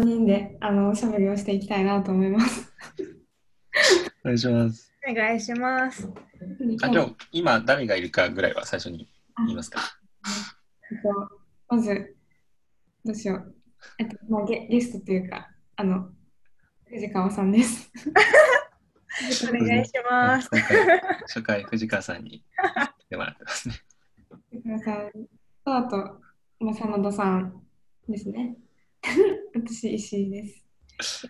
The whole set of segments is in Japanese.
人であのおしゃべりをしていきたいなと思います。お願いします。お願いします。あ、じゃあ今誰がいるかぐらいは最初に言いますか。えっとまず、どうしよう。えっと、まあ、ゲゲストというか、あの、藤川さんです。お願いします。初回藤川さんに来てもらってますね。藤川さんと、あと、まあ、真田さんですね。私、石井です。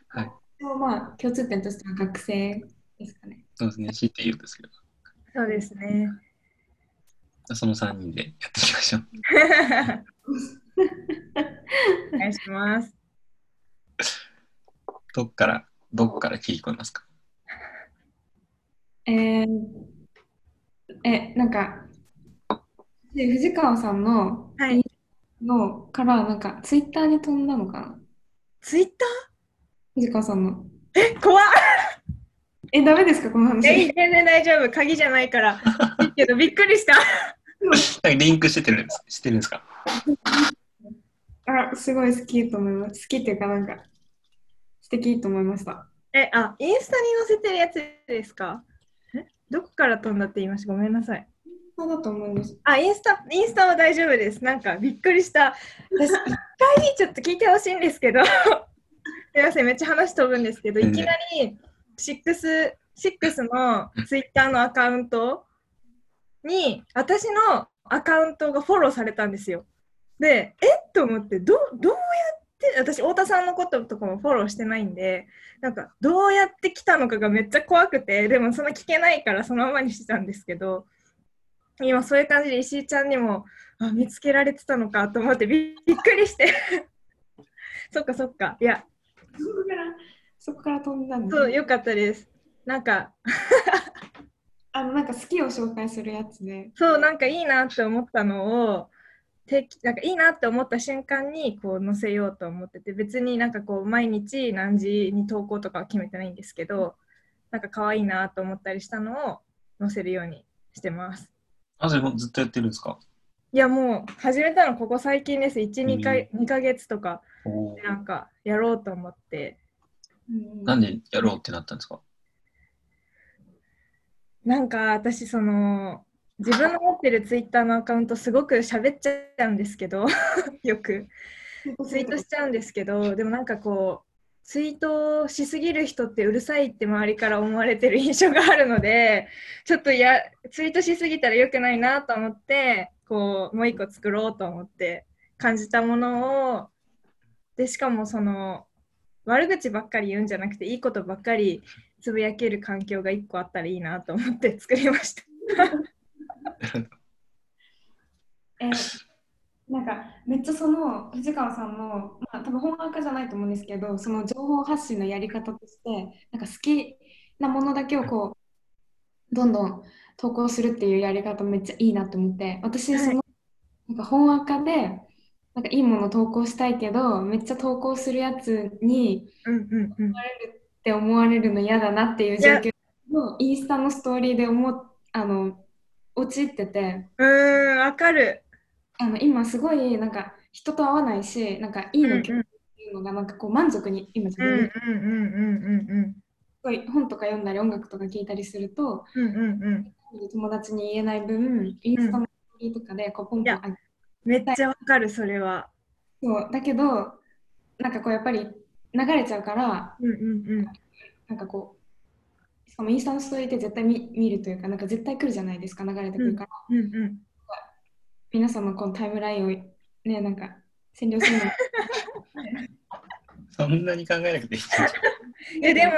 はい。でもまあ、共通点としては学生ですかね。そうですね。強いて言うんですけど、そうですね。その3人でやっていきましょう。お願いします。どっから、どこから切り込みますか？えー、え、なんか、で藤川さんの、はい。のから、なんか、ツイッターに飛んだのかな？ツイッタ藤川さんの。ー怖っえ、ダメですか？この話。全然大丈夫。鍵じゃないから。いいけど、びっくりした。リンクしてるんですしてるんですか？あ、すごい好きと思います。好きっていうか、なんか、素敵と思いました。え、あ、インスタに載せてるやつですか？えどこから飛んだって言いました？ごめんなさい。そうだと思うんです。あ、インスタ、インスタは大丈夫です。なんかびっくりした。私、一回ちょっと聞いてほしいんですけど、すみません、めっちゃ話飛ぶんですけど、いきなり、シックス、シックスのツイッターのアカウントに、私のアカウントがフォローされたんですよ。で、えっと思って、どうどうやって、私、太田さんのこととかもフォローしてないんで、なんか、どうやって来たのかがめっちゃ怖くて、でもそんな聞けないからそのままにしてたんですけど、今そういう感じで石井ちゃんにもあ見つけられてたのかと思ってびびっくりして。そっかそっか。いや。そこから、そこから飛んだんです、そうよかったです。なんか。あの、なんか好きを紹介するやつで。そうなんかいいなって思ったのをてなんかいいなって思った瞬間にこう載せようと思ってて別になんかこう毎日何時に投稿とかは決めてないんですけどなんか可愛いなと思ったりしたのを載せるようにしてますあ、それもずっとやってるんですか？いやもう始めたのここ最近です。12か2ヶ月とかおなんかやろうと思って。うん。なんでやろうってなったんですか？なんか私その自分の持ってるツイッターのアカウントすごく喋っちゃうんですけど よく。ツイートしちゃうんですけどでもなんかこうツイートしすぎる人ってうるさいって周りから思われてる印象があるので ちょっとやツイートしすぎたら良くないなと思ってこうもう一個作ろうと思って感じたものをでしかもその悪口ばっかり言うんじゃなくていいことばっかりつぶやける環境が一個あったらいいなと思って作りました。えなんかめっちゃその藤川さんの、まあ、多分本赤じゃないと思うんですけどその情報発信のやり方としてなんか好きなものだけをこうどんどん投稿するっていうやり方めっちゃいいなと思って私はいその、なんか本赤でなんかいいもの投稿したいけどめっちゃ投稿するやつにうんうんうんって思われるの嫌だなっていう状況をインスタのストーリーで思っあの陥ってて。うーん、わかる。あの今すごいなんか人と会わないしなんかいいのうんうんっていうのがなんかこう満足に今自うんうん分でうんうんすごい本とか読んだり音楽とか聞いたりするとうんうんうんうん。友達に言えない分インスタのストーリーとかでこうポンポン上げめっちゃわかる、それは。そうだけどなんかこうやっぱり流れちゃうからうんうんうん。なんかこうしかもインスタのストーリーって絶対見見るというかなんか絶対来るじゃないですか流れてくるから、うんうん。皆さんのこのタイムラインをねなんか占領するの。も そんなに考えなくていいいえでも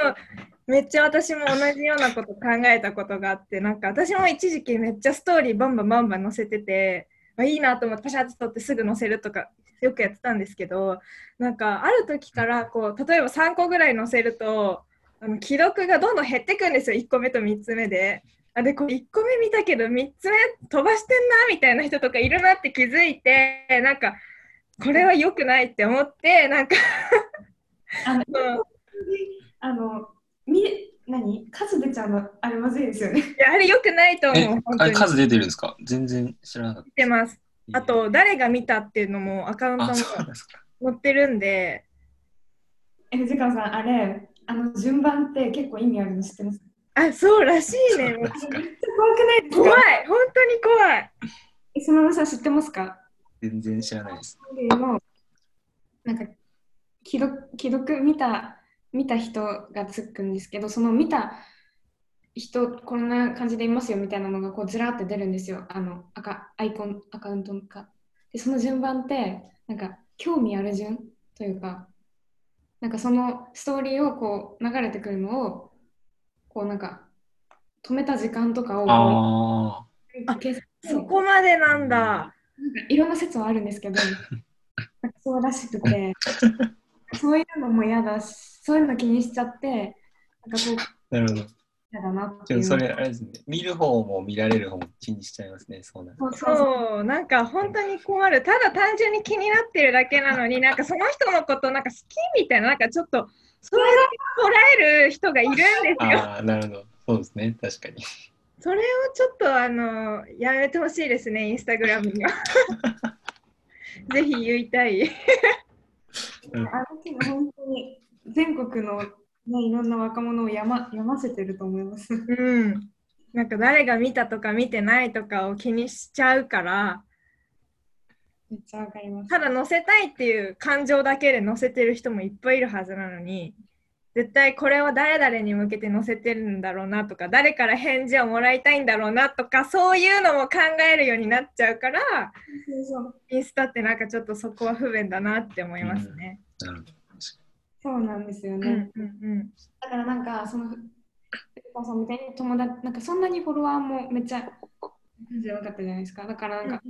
めっちゃ私も同じようなこと考えたことがあってなんか私も一時期めっちゃストーリーバンバンバンバン載せてて、まあ、いいなと思ってパシャッと撮ってすぐ載せるとかよくやってたんですけどなんかある時からこう例えば3個ぐらい載せるとあの既読がどんどん減ってくんですよ。1個目と3つ目で。あでこれ1個目見たけど3つ目飛ばしてんなみたいな人とかいるなって気づいてなんかこれは良くないって思ってなんかあの うんあの、み、何？数出ちゃうの、あれまずいですよね。いやあれ良くないと思うあ当にれ数出てるんですか？全然知らなかった。見てます。あと、誰が見たっていうのもアカウントあ、も。載ってるんで、え藤川さん、あれ、あの順番って結構意味あるの知ってます？あ、そうらしいね。もうめっちゃ怖くない怖い、本当に怖い。えその話知ってますか？全然知らないです。のなんか既読既読見た見た人がつくんですけどその見た人こんな感じでいますよみたいなのがこうずらーって出るんですよあの赤アイコンアカウントがでその順番ってなんか興味ある順というかなんかそのストーリーをこう流れてくるのをこうなんか止めた時間とかをこあそこまでなんだ。なんかいろんな説はあるんですけど、そうらしくて、そういうのも嫌だし、そういうの気にしちゃって、なんかこう、あ、なるほど。嫌だなって。それあれですね。見る方も見られる方も気にしちゃいますね。そうなんそうそうそうそう、なんか本当に困る。ただ単純に気になってるだけなのに、なんかその人のことなんか好きみたいな、なんかちょっと、そういう捉える人がいるんですよ。ああ、なるほど。そうですね。確かに。それをちょっとあのやめてほしいですね、インスタグラムには。ぜひ言いたい。うんあの日は本当に全国の、ね、いろんな若者をやまやませてると思います。うん。なんか誰が見たとか見てないとかを気にしちゃうから、めっちゃわかります。ただ載せたいっていう感情だけで載せてる人もいっぱいいるはずなのに、絶対これは誰々に向けて載せてるんだろうなとか、誰から返事をもらいたいんだろうなとか、そういうのも考えるようになっちゃうから、インスタってなんかちょっとそこは不便だなって思いますね。なるほど。そうなんですようんね。うんうん。だからなんか、その、さんみたいに友達、なんかそんなにフォロワーもめっちゃじゃなかったじゃないですか。だからなんか、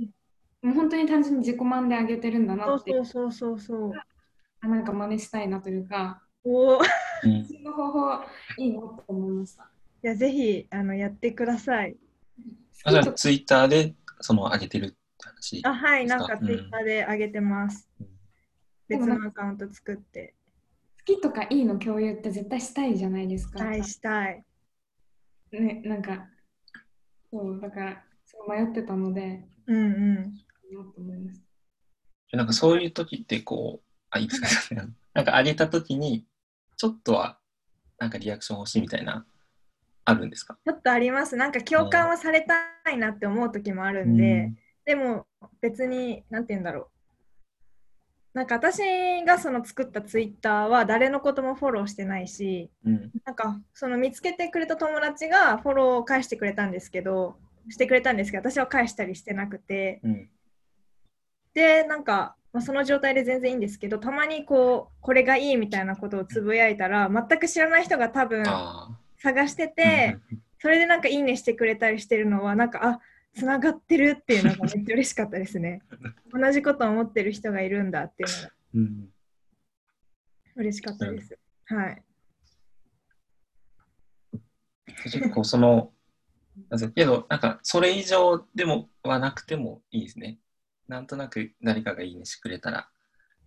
もう本当に単純に自己満で上げてるんだなそうって、そうそうそうそう。なんか真似したいなというか、おーうんその方法いいなと思いました。いやぜひあのやってください。あじゃあ、ツイッターでその上げてるって話。あはい、なんかツイッターで上げてます。うん別のアカウント作って。好きとかいいの共有って絶対したいじゃないですか。はい、したい。ね、なんか、そう、だから、そう迷ってたので、うんうん。なと思いました。なんかそういう時ってこう、あ、いいですか？ね。なんか上げた時に、ちょっとは、なんかリアクション欲しいみたいな、あるんですか？ちょっとあります。なんか共感はされたいなって思う時もあるんで、でも別に、なんて言うんだろう。なんか私がその作ったツイッターは誰のこともフォローしてないし、うん。うん。なんかその見つけてくれた友達がフォローを返してくれたんですけど、してくれたんですけど、私は返したりしてなくて、うん。で、なんか、まあ、その状態で全然いいんですけど、たまにこう、これがいいみたいなことをつぶやいたら、全く知らない人が多分あ探してあ。て、それでなんかいいねしてくれたりしてるのは、なんか、あつながってるっていうのがめっちゃ嬉しかったですね。同じことを思ってる人がいるんだっていうのがうん。うん。嬉しかったです。はい。結構その、けど、なんかそれ以上でもはなくてもいいですね。なんとなく誰かがいいねしてくれたら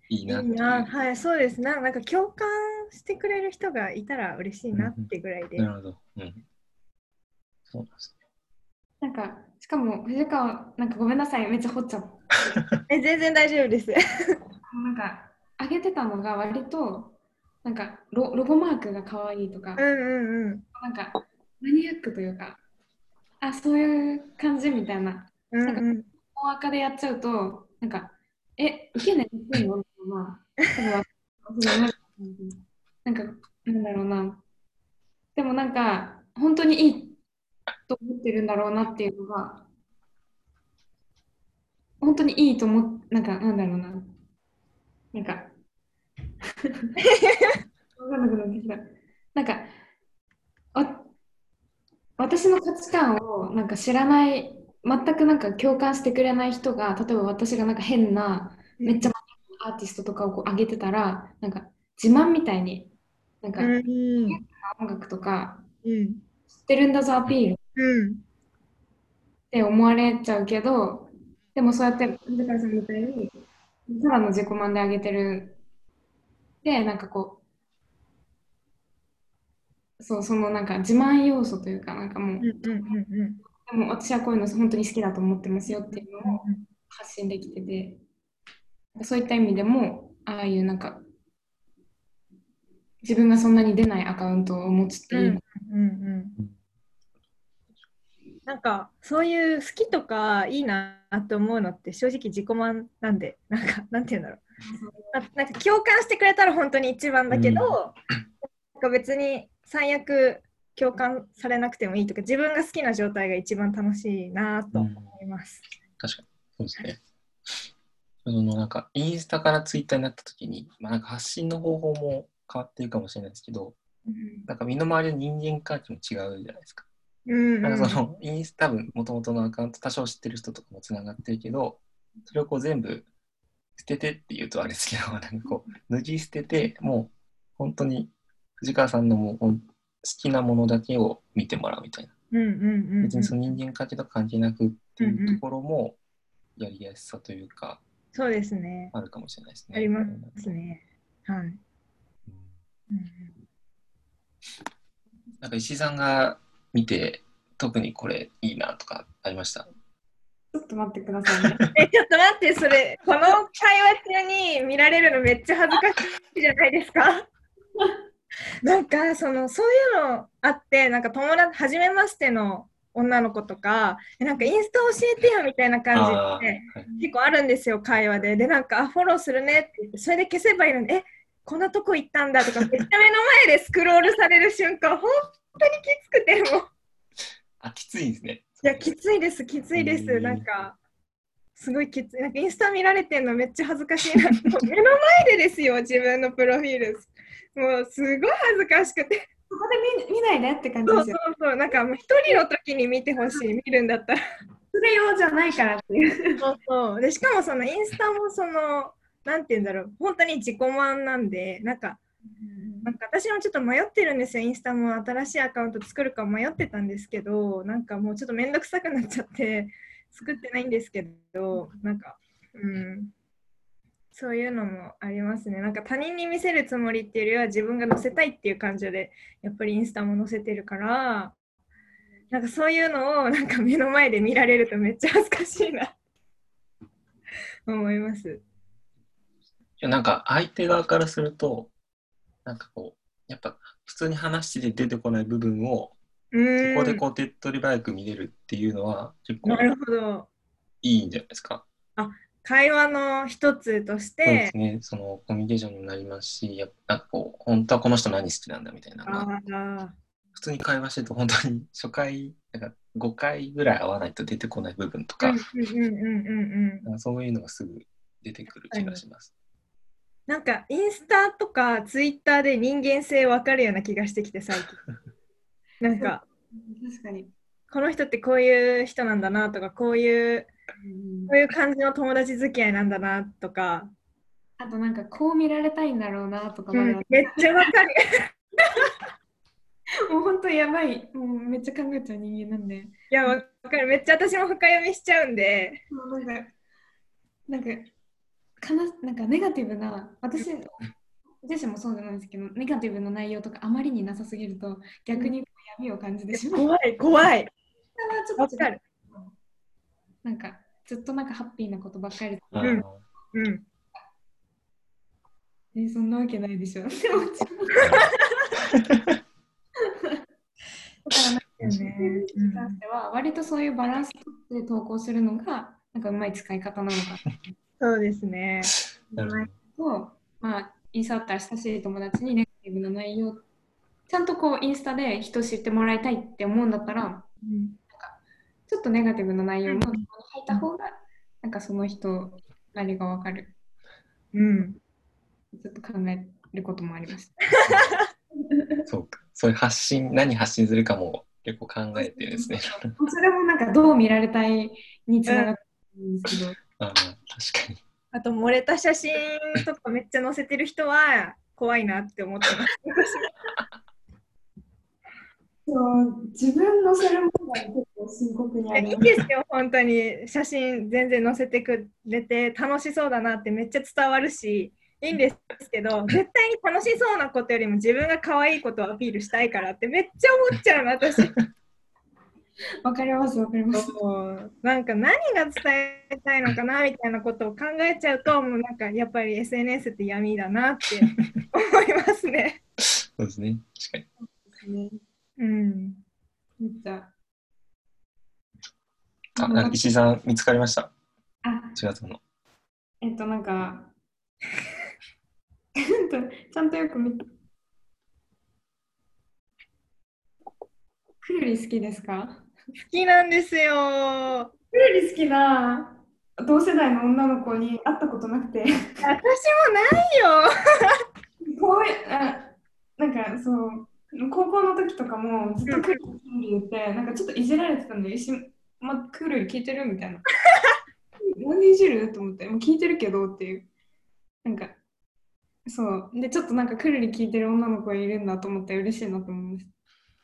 いいいなっていう。いな、はい、そうですな。なんか共感してくれる人がいたら嬉しいなってぐらいで。なるほど。うん。そうなんですなんか、しかも、藤川、なんかごめんなさい、めっちゃ掘っちゃった。え、全然大丈夫です。なんか、上げてたのが割と、なんかロ、ロゴマークが可愛いとか、うんうんうん。なんか、マニアックというか、あ、そういう感じみたいな。うんうん、大赤でやっちゃうと、なんか、え、受けないできるの？みたいな。多分そうなんか、なんだろうな。でもなんか、本当にいいと思ってるんだろうなっていうのが、本当にいいと思っ、なんか、なんだろうな。なんか、わかんなくなってきた。なんか、わ私の価値観をなんか知らない、全くなんか共感してくれない人が、例えば私がなんか変な、めっちゃアーティストとかをこう上げてたら、なんか自慢みたいに、なんかうん。音楽とかうん。知ってるんだぞアピール。っうん。て思われちゃうけど、でもそうやって水川さんみたいに、ただの自己満で上げてる。で、なんかこう、そう、そのなんか自慢要素というか、なんかもう、うんうんうんでも私はこういうの本当に好きだと思ってますよっていうのをうん発信できてて、そういった意味でも、ああいうなんか、自分がそんなに出ないアカウントを持つっていう。う、うんうんなんかそういう好きとかいいなって思うのって正直自己満なんでなんかなんて言うんだろう。ななんか共感してくれたら本当に一番だけど、うん。なんか別に最悪共感されなくてもいいとか自分が好きな状態が一番楽しいなと思います。確かに。そうですね。そのなんか、インスタからツイッターになった時に、まあ、なんか発信の方法も変わっているかもしれないですけど、うんなんか身の回りの人間関係も違うじゃないですか。うんうんなんかそのインスタ多分元々のアカウント多少知ってる人とかもつながってるけど、それをこう全部捨ててって言うとあれですけど、なんかこう脱ぎ捨てて、もう本当に藤川さんのもうきなものだけを見てもらうみたいな。うんうんうんうん別にその人間関係とか関係なくっていうところもやりやすさというか、そうですね。あるかもしれないですね。ありますね。はい。うんうんなんか石井さんが見て、特にこれいいなとかありました？ちょっと待ってくださいね。え、ちょっと待って、それ、この会話中に見られるのめっちゃ恥ずかしいじゃないですか。なんか、その、そういうのあって、なんか友達、初めましての女の子とか、えなんかインスタ教えてよみたいな感じで、結構あるんですよ、会話で。で、なんか、あ、フォローするねって言って、それで消せばいいのに、え、こんなとこ行ったんだとか、めっちゃ目の前でスクロールされる瞬間、本当にきつくて、もう。あ、きついんですね。いや、きついです、きついです。なんか、すごいきつい。なんかインスタ見られてるのめっちゃ恥ずかしいな。目の前でですよ、自分のプロフィール。もうすごい恥ずかしくて。ここで見見ないでって感じそうですよ。そうそう。なんかもう一人の時に見てほしい、見るんだったら。それ用じゃないからっていう。そうそう。で、しかもそのインスタもその、なんて言うんだろう、本当に自己満なんで、なんか、なんか私もちょっと迷ってるんですよ、インスタも新しいアカウント作るか迷ってたんですけど、なんかもうちょっとめんどくさくなっちゃって、作ってないんですけど、なんか、うん、そういうのもありますね。なんか他人に見せるつもりっていうよりは自分が載せたいっていう感じで、やっぱりインスタも載せてるから、なんかそういうのをなんか目の前で見られるとめっちゃ恥ずかしいな思います。いやなんか相手側からすると、なんかこう、やっぱ普通に話してて出てこない部分を、うーんここでこう手っ取り早く見れるっていうのは結構。いいんじゃないですか。会話の一つとしそうでてす、ね。そのコミュニケーションにもなりますし、やっぱこう、本当はこの人何好きなんだみたいな普通に会話してると本当に初回、なんか5回ぐらい会わないと出てこない部分とか、そういうのがすぐ出てくる気がします。なんかインスタとかツイッターで人間性分かるような気がしてきて最近。なんか 確かに。この人ってこういう人なんだなとかこういうこういう感じの友達付き合いなんだなとか、あとなんかこう見られたいんだろうなとかうん、めっちゃ分かる。もう本当やばい。もうめっちゃ考えちゃう人間なんで。いや分かる。めっちゃ私も深読みしちゃうんで。もうなんか、なんか、かななんかネガティブな、私自身もそうじゃないですけど、ネガティブな内容とかあまりになさすぎると、逆に闇を感じてしまう。怖い怖い。ちょっと分かる。なんか、ずっとなんかハッピーなことばっかりで、あうんのうん。えそんなわけないでしょ。って思っちゃう。だからなんかよねに関しては、割とそういうバランスで投稿するのが、なんかうまい使い方なのかそうですね。と、まあ、インスタだったら親しい友達にネガティブな内容、ちゃんとこうインスタで人知ってもらいたいって思うんだったら、うんちょっとネガティブな内容もうん入った方が、なんかその人あれがわかる。うん。ちょっと考えることもありました。そうか。そういう発信、何発信するかも結構考えてですね。それもなんかどう見られたいにつながってるんですけど、ああ、確かに。あと、漏れた写真とかめっちゃ載せてる人は怖いなって思ってます。そう自分のせるものが結構深刻にいやいいですよ、本当に。写真全然載せてくれて楽しそうだなってめっちゃ伝わるし、いいんですけど、絶対に楽しそうなことよりも自分が可愛いことをアピールしたいからってめっちゃ思っちゃうの、私。わかります、わかります。なんか何が伝えたいのかなみたいなことを考えちゃうと、もうなんかやっぱり SNS って闇だなって思いますね。そうですね。確かに。ね。うん。めっちゃ。あ、なんか石井さん見つかりました？あ、4月の。えっと、なんか、ちゃんとちゃんとよく見て。クルリ好きですか？好きなんですよ。クルリ好きな同世代の女の子に会ったことなくて、私もないよ。こういう、あなんかそう、高校の時とかもずっとクルリ言って、なんかちょっといじられてたんで、一瞬、ま、クルリ聞いてるみたいな。なんでいじる？と思って、もう聞いてるけどっていう。なんか、そう。で、ちょっとなんかクルリ聞いてる女の子いるんだと思って嬉しいなと思います。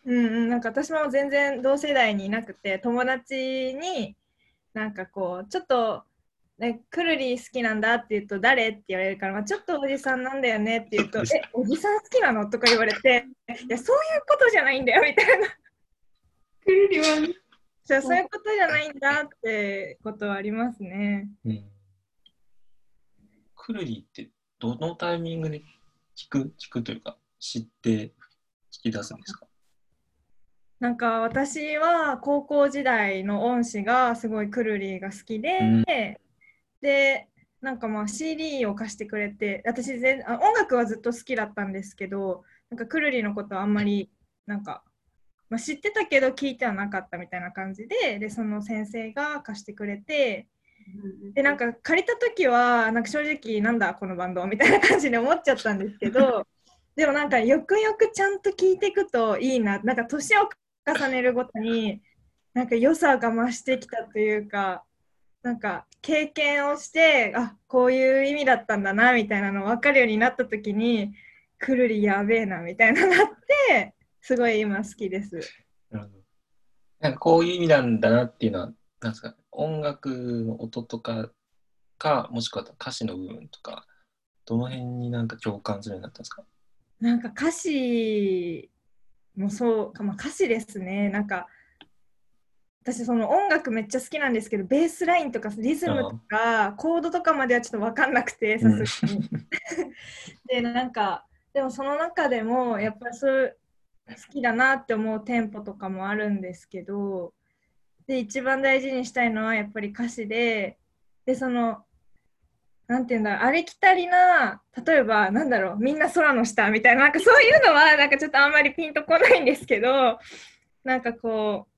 うんうん、なんか私も全然同世代にいなくて友達になんかこうちょっと、ね、クルリ好きなんだって言うと誰って言われるから、まあ、ちょっとおじさんなんだよねって言うと えおじさん好きなのとか言われていやそういうことじゃないんだよみたいな。クルリは、じゃあそういうことじゃないんだってことはありますね。うん。クルリってどのタイミングで聞く、聞くというか、知って聞き出すんですか？なんか私は高校時代の恩師がすごいクルリが好きで、うんでなんかまあ CD を貸してくれて私全あ音楽はずっと好きだったんですけどなんかクルリのことはあんまりなんか、まあ、知ってたけど聞いてはなかったみたいな感じででその先生が貸してくれてでなんか借りた時はなんか正直なんだこのバンドみたいな感じで思っちゃったんですけど でもなんかよくよくちゃんと聞いていくといいななんか年を重ねるごとになんか良さが増してきたというかなんか経験をしてあこういう意味だったんだなみたいなの分かるようになった時にくるりやべえなみたいななってすごい今好きです。なるほど。なんかこういう意味なんだなっていうのは、なんですか、音楽の音とかか、もしくは歌詞の部分とか、どの辺になんか共感するようになったんですか？なんか歌詞もそうか、まあ、歌詞ですね。なんか私その音楽めっちゃ好きなんですけどベースラインとかリズムとかコードとかまではちょっと分かんなくてさすがに。でなんかでもその中でもやっぱりそう好きだなって思うテンポとかもあるんですけどで一番大事にしたいのはやっぱり歌詞ででそのなんていうんだろうありきたりな例えばなんだろうみんな空の下みたいななんかそういうのはなんかちょっとあんまりピンとこないんですけどなんかこう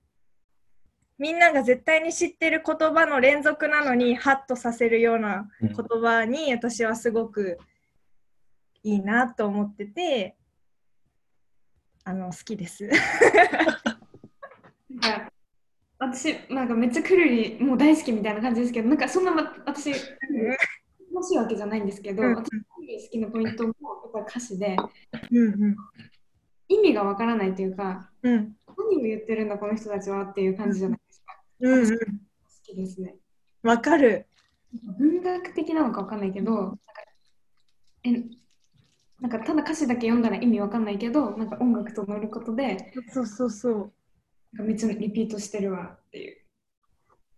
みんなが絶対に知ってる言葉の連続なのにハッとさせるようなうん言葉に私はすごくいいなと思っててあの好きです。なんか私、なんかめっちゃクルリもう大好きみたいな感じですけど、なんかそんな、ま、私、楽しいわけじゃないんですけど、うん私、クルリ好きなポイントもやっぱ歌詞で、うん意味がわからないというか、うんうん何を言ってるんだ、この人たちはっていう感じじゃないですか。うんうん好きですね。わかる。文学的なのかわかんないけど、なんかえなんかただ歌詞だけ読んだら意味わかんないけど、なんか音楽と乗ることで、そうそうそう。なんかめっちゃリピートしてるわっていう。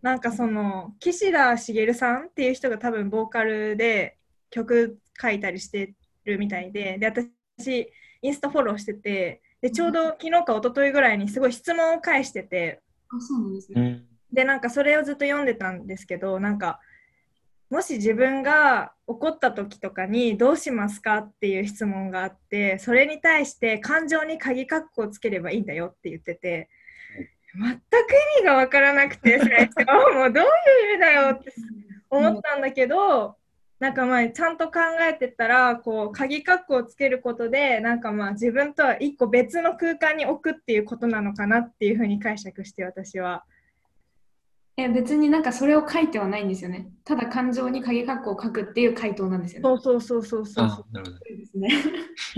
なんかその岸田茂さんっていう人が多分ボーカルで曲書いたりしてるみたいでで私インスタフォローしててでちょうど昨日か一昨日ぐらいにすごい質問を返しててあ、そうなんですね。でなんかそれをずっと読んでたんですけどなんかもし自分が怒った時とかにどうしますかっていう質問があってそれに対して感情に鍵括弧をつければいいんだよって言ってて全く意味が分からなくて最初もうどういう意味だよって思ったんだけど、なんかまあちゃんと考えてたらこう鍵括弧をつけることでなんかまあ自分とは一個別の空間に置くっていうことなのかなっていうふうに解釈して私は。え、別になんかそれを書いてはないんですよね。ただ感情に鍵括弧を書くっていう回答なんですよね。そうそうそうそうそうあ、なるほど。そうですね。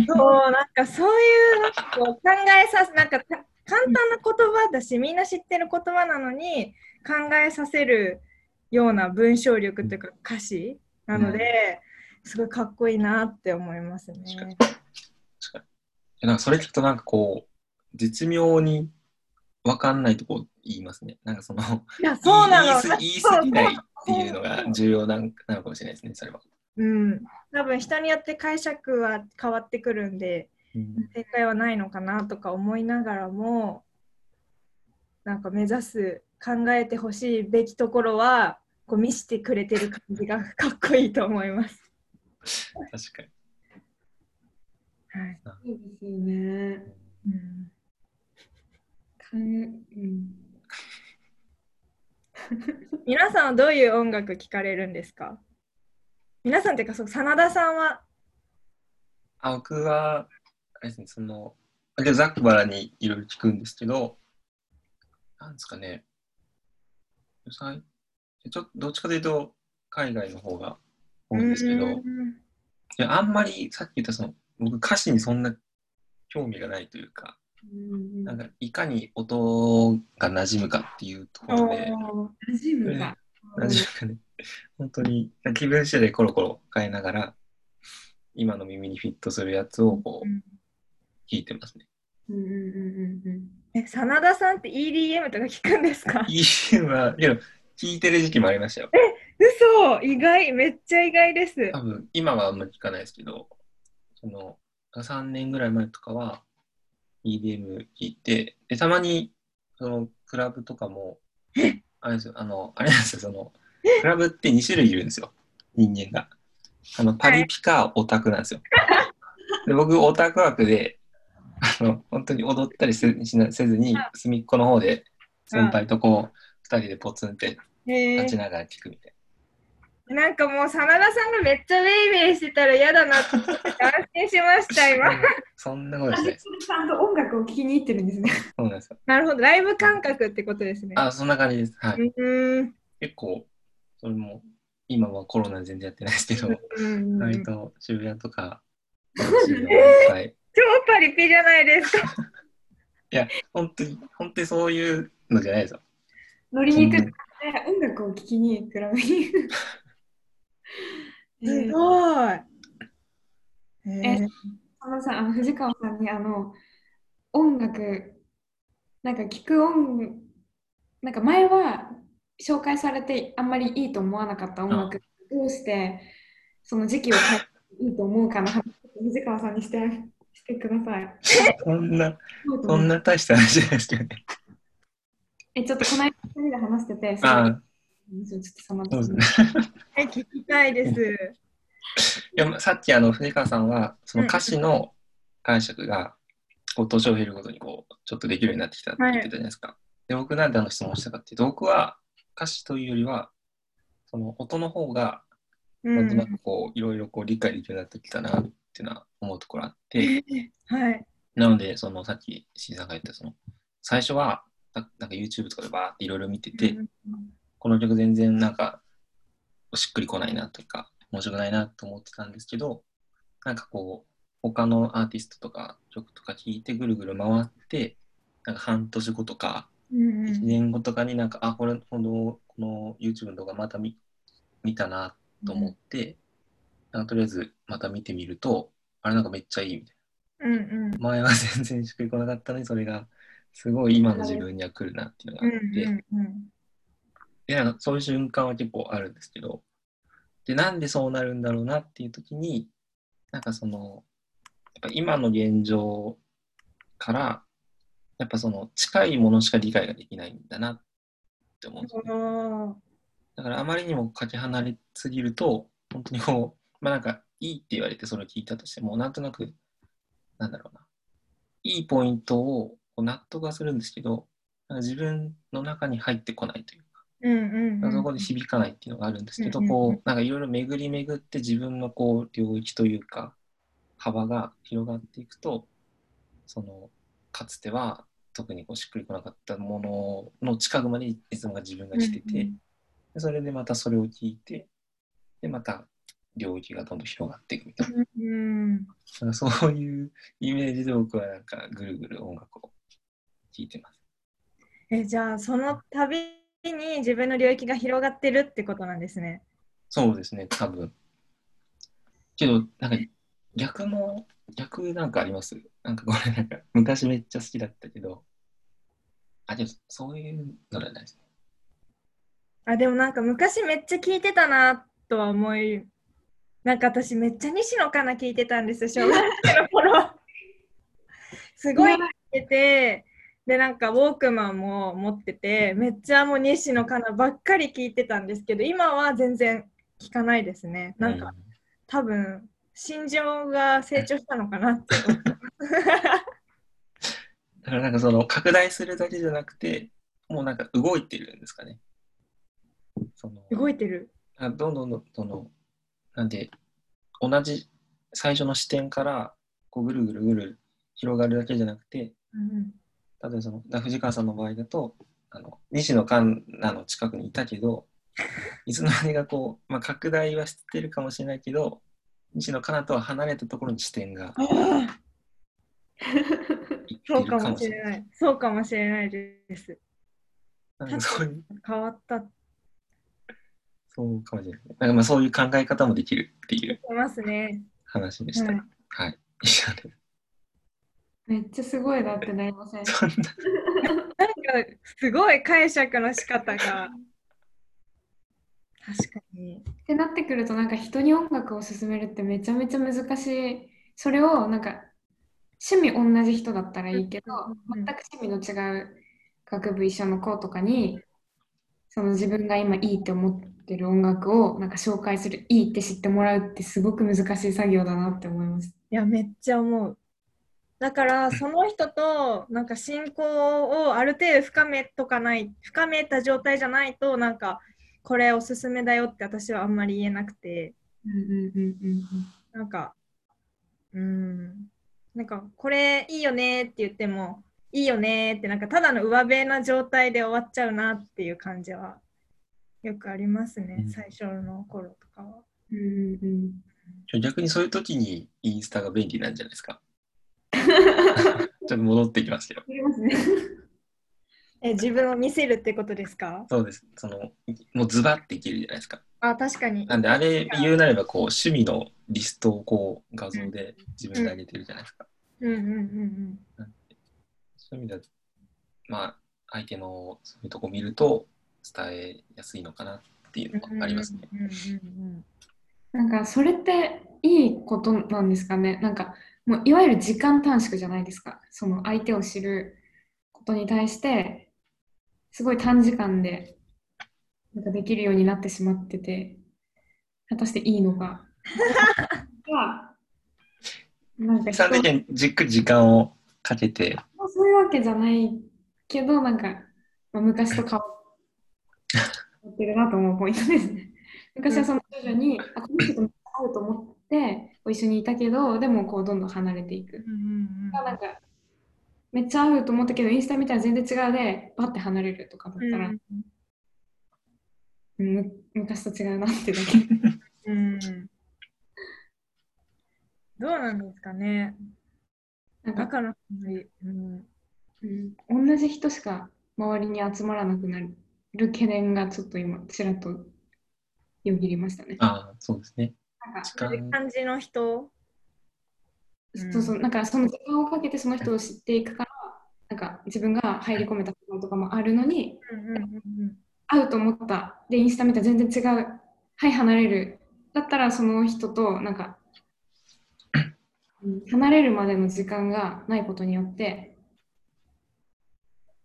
そうなんかそういうなんかこう考えさせなんかた簡単な言葉だしみんな知ってる言葉なのに考えさせるような文章力というか歌詞なので、すごいかっこいいなって思いますね。確かに。確かに。えなんかそれ聞くとなんかこう、絶妙に分かんないとこ言いますね。なんかその、いやそうなの言い過ぎ言い過ぎないっていうのが重要ななのかもしれないですね、それは。うん、多分人によって解釈は変わってくるんでうん正解はないのかなとか思いながらもなんか目指す考えてほしいべきところはこう見せてくれてる感じが かっこいいと思います。確かに。はいそうですよね。うんかんうん、皆さんはどういう音楽聴かれるんですか？皆さんっていうかそう真田さんは？あ僕は、あれですね、その、あざっくばらにいろいろ聞くんですけど、なんですかね、ちょっとどっちかというと、海外の方が多いんですけど、いうん。やあんまりさっき言ったその、僕歌詞にそんな興味がないというか、うんなんかいかに音が馴染むかっていうところで、馴染むが。馴染むかね、本当に気分次第でコロコロ変えながら、今の耳にフィットするやつをこううん聞いてますね。うんうんうんうんうん。え真田さんって EDM とか聞くんですか？EDM は、いや、聞いてる時期もありましたよ。嘘意外めっちゃ意外です。多分、今はあんま聞かないですけど、その、3年ぐらい前とかは EDM 聞いて、で、たまに、その、クラブとかも、あれですよ、あの、あれなんですよ、その、クラブって2種類いるんですよ、人間が。あの、パリピかオタクなんですよ。で、僕、オタク枠で、あの、本当に踊ったりせしなせずに、隅っこの方で、先輩とこう、二人でポツンって立ちながら聞くみたいなんかもう真田さんがめっちゃウェイウェイしてたら嫌だなって思って安心しました今。な。そんなことしないです。ちゃんと音楽を聴きに行ってるんですね。そうなんですよ。なるほどライブ感覚ってことですね。あ、そんな感じです。はい。うーん結構、それも、今はコロナで全然やってないですけど、うん割と渋谷とか、渋谷いっぱい。超パリピじゃないですか。本当に、本当にそういうのじゃないですよ。乗りに行くって音楽を聴きにクラブに。すごい。へえーあのさ、あの藤川さんにあの音楽、なんか聞く音、なんか前は紹介されてあんまりいいと思わなかった音楽、どうしてその時期を変えていいと思うかの話を藤川さんにしてしてください。そんな、そんな大した話じゃないですけどね。え、ちょっとこの間二人で話してて、あちょっとそのそうですね。え聞きたいです。いや、さっきあの、藤川さんは、その歌詞の解釈が、こう、年を経るごとに、こう、ちょっとできるようになってきたって言ってたじゃないですか。で、僕なんであの質問したかっていうと、僕は歌詞というよりは、その音の方が、なんとなくこう、いろいろこう、理解できるようになってきたな、っていうのは思うところあって、はい。なので、その、さっき、しんさんが言った、その、最初は、ななんか YouTube とかでバーっていろいろ見てて、この曲全然なんかしっくりこないなとか面白くないなと思ってたんですけどなんかこう他のアーティストとか曲とか聴いてぐるぐる回ってなんか半年後とかうん1年後とかになんか、あこれこのこの YouTube の動画また見見たなと思って、なんかとりあえずまた見てみるとあれなんかめっちゃいいみたいうんうん。な前は全然しっくりこなかったのにそれがすごい今の自分には来るなっていうのがうんあって、うんうんでなんかそういう瞬間は結構あるんですけど、で、なんでそうなるんだろうなっていう時に、なんかその、やっぱ今の現状から、やっぱその近いものしか理解ができないんだなって思うんですよね。だからあまりにもかけ離れすぎると、本当にこう、まあなんかいいって言われてそれを聞いたとしても、なんとなく、なんだろうな、いいポイントをこう納得はするんですけど、なんか自分の中に入ってこないというそこで響かないっていうのがあるんですけど、こう、なんかいろいろ巡り巡って自分のこう、領域というか、幅が広がっていくと、その、かつては特にこうしっくりこなかったものの近くまでいつもが自分が来てて、でそれでまたそれを聞いて、で、また領域がどんどん広がっていくみたいな。うんうんなんかそういうイメージで僕はなんかぐるぐる音楽を聴いてます。えじゃあその度に自分の領域が広がってるってことなんですね。そうですね、多分。けど、なんか逆も、逆なんかあります？なんかこれなんか 昔めっちゃ好きだったけど、あ、でもそういうのじゃないですね。あでもなんか昔めっちゃ聞いてたなとは思いなんか私めっちゃ西野カナ聞いてたんですよ小学生の頃 すごい聞いてて、で、なんかウォークマンも持ってて、めっちゃもう西野カナばっかり聞いてたんですけど、今は全然聞かないですね。なんか、多分、心情が成長したのかなって。だからなんかその拡大するだけじゃなくて、もうなんか動いてるんですかね。その動いてる。あどんどんどんどんどん、なんで、同じ最初の視点からこうぐるぐるぐる広がるだけじゃなくて、うん例えばそのだ藤川さんの場合だと、あの西野カナの近くにいたけど、いつの間にかこう、まあ、拡大はしてるかもしれないけど、西野カナとは離れたところに視点がそうかもしれな。いい。そうかもしれないです。変わった。そうかもしれない。なんかまあそういう考え方もできるっていういますね。話でした。はいはい。以上です。めっちゃすごいなってなりません？そんな なんかすごい解釈の仕方が。確かに。ってなってくるとなんか人に音楽を勧めるってめちゃめちゃ難しいそれをなんか趣味同じ人だったらいいけど全く趣味の違う学部一緒の子とかにその自分が今いいって思ってる音楽をなんか紹介するいいって知ってもらうってすごく難しい作業だなって思います。いや、めっちゃ思う。だから、その人と、なんか親交をある程度深めとかない、深めた状態じゃないと、なんか、これおすすめだよって私はあんまり言えなくて、うんうんうんうんなんか、うーん、なんか、これいいよねって言っても、いいよねって、なんか、ただの上辺な状態で終わっちゃうなっていう感じは、よくありますね、うん。最初の頃とかは。うん。逆にそういう時にインスタが便利なんじゃないですか？ちょっと戻ってきますけど。え、自分を見せるってことですか？そうです。その、もうズバッていけるじゃないですか。あ、確かに。なんで、あれ言うなれば、こう、趣味のリストをこう、画像で自分で上げてるじゃないですか。うんうんうんそういう意味では、まあ、相手のそういうとこ見ると伝えやすいのかなっていううん。のはありますね。うんうんうんなんかそれっていいことなんですかね？なんかもういわゆる時間短縮じゃないですか。その相手を知ることに対してすごい短時間でなんかできるようになってしまってて果たしていいのか。は なんかじっくり時間をかけて、まあそういうわけじゃないけどなんか、まあ、昔と変わってるなと思うポイントですね。昔はその徐々に、あこの人と会うと思ってこう一緒にいたけどでもこうどんどん離れていく。うんうんなんかめっちゃ会うと思ったけどインスタ見たら全然違うでバッて離れるとかだったら、うん昔と違うなってだけ。うんどうなんですかね。なんか、だから、うん、うん、同じ人しか周りに集まらなくなる懸念がちょっと今ちらっとよぎりましたね。ああ、そうですね。なんか感じの人。そうそう、なんかその時間をかけてその人を知っていくから、なんか自分が入り込めたこととかもあるのに、うんうんうん会うと思った、で、インスタ見たら全然違う、はい、離れる。だったらその人と、なんか、うん離れるまでの時間がないことによって、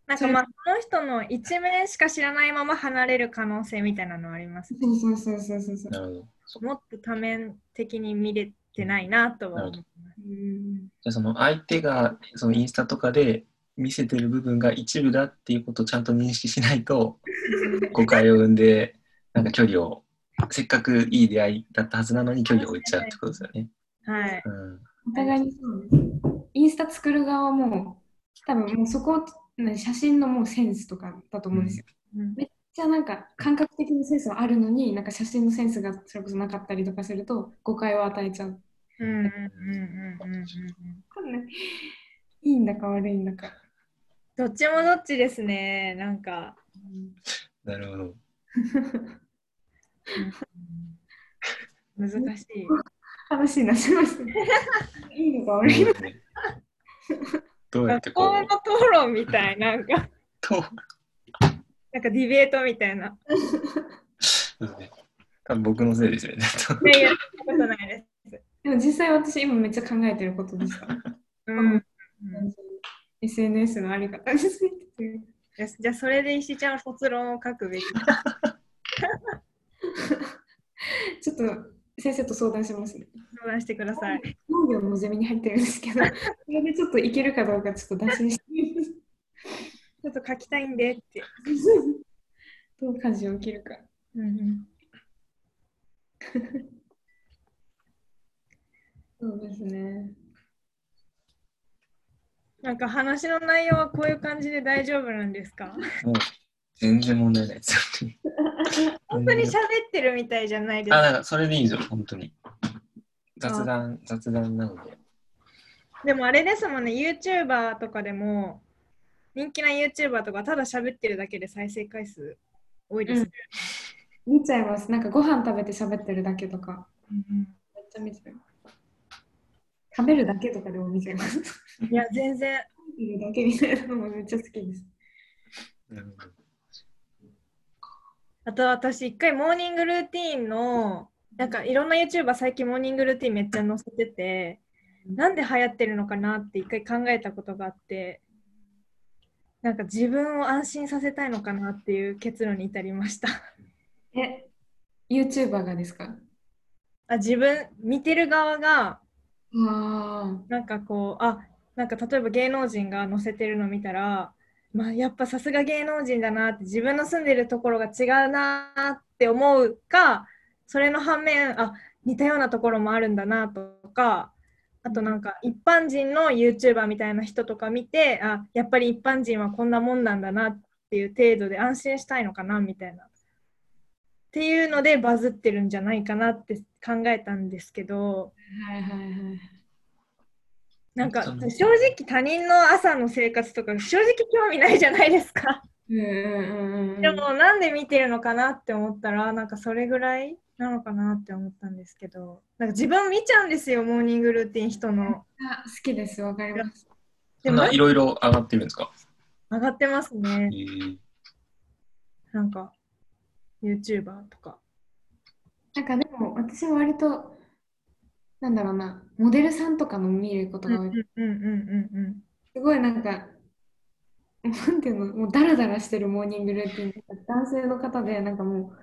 なんかまあ、その人の一面しか知らないまま離れる可能性みたいなのはあります。そうそうそうそうそうそう。もっと多面的に見れてないなとは思います。うんじゃあその相手がそのインスタとかで見せてる部分が一部だっていうことをちゃんと認識しないと 誤解を生んでなんか距離をせっかくいい出会いだったはずなのに距離を置いちゃうってことですよね。はい。うん、お互いにそうです。インスタ作る側も、多分もうそこ、ね写真のもうセンスとかだと思うんですよ。うんめっちゃなんか感覚的なセンスはあるのに、なんか写真のセンスがそれこそなかったりとかすると誤解を与えちゃう。うんうんうんうんうんうんわかんないいいんだか悪いんだか。どっちもどっちですね。なんか。なるほど。難しい。話になっちゃいましたね。いいのか悪いのか。どうやって学校の討論みたいなんか、となんかディベートみたいな。多分僕のせいですよね。いやいや、そんなことないです。でも実際私今めっちゃ考えてることでした。うん。SNS のあり方について。じゃあそれで石ちゃんは卒論を書くべき。ちょっと先生と相談しますね。相談してください。農業のゼミに入ってるんですけど、それでちょっといけるかどうかちょっと打診して。ちょっと書きたいんでって。どう舵を切るか。うんうん、そうですね。なんか話の内容はこういう感じで大丈夫なんですか？もう全然問題ないです。本当に喋ってるみたいじゃないですあ、か。なんかそれでいいんですよ、本当に。雑談、雑談なので。でもあれですもんね、YouTuber とかでも、人気な YouTuber とかただ喋ってるだけで再生回数多いですね。見ちゃいます。なんかご飯食べて喋ってるだけとか、うんうんめっちゃ見ちゃう。食べるだけとかでも見ちゃいます。いや、全然。食べるだけみたいなのもめっちゃ好きです。なるほどあと私、一回モーニングルーティンの、なんかいろんな YouTuber 最近モーニングルーティンめっちゃ載せてて、なんで流行ってるのかなって一回考えたことがあって、なんか自分を安心させたいのかなっていう結論に至りました。え、YouTuber がですか？あ自分、見てる側が、あなんかこう、あなんか例えば芸能人が載せてるの見たら、まあ、やっぱさすが芸能人だなって自分の住んでるところが違うなって思うかそれの反面あ似たようなところもあるんだなとかあとなんか一般人の YouTuber みたいな人とか見てあやっぱり一般人はこんなもんなんだなっていう程度で安心したいのかなみたいな。っていうのでバズってるんじゃないかなって考えたんですけど。あ、はいはいはい。なんか正直他人の朝の生活とか正直興味ないじゃないですか。うんうんうんうん。でもなんで見てるのかなって思ったらなんかそれぐらいなのかなって思ったんですけどなんか自分見ちゃうんですよモーニングルーティン人の。あ好きです、わかります。でもそんないろいろ上がってるんですか？上がってますねえ。ー、なんか YouTuber とか。なんかでも私は割と、なんだろうな、モデルさんとかの見ることうんうんが多い。うんうんうんすごいなんか、なんていうの、もうダラダラしてるモーニングルーティンとか、男性の方で、なんかもう、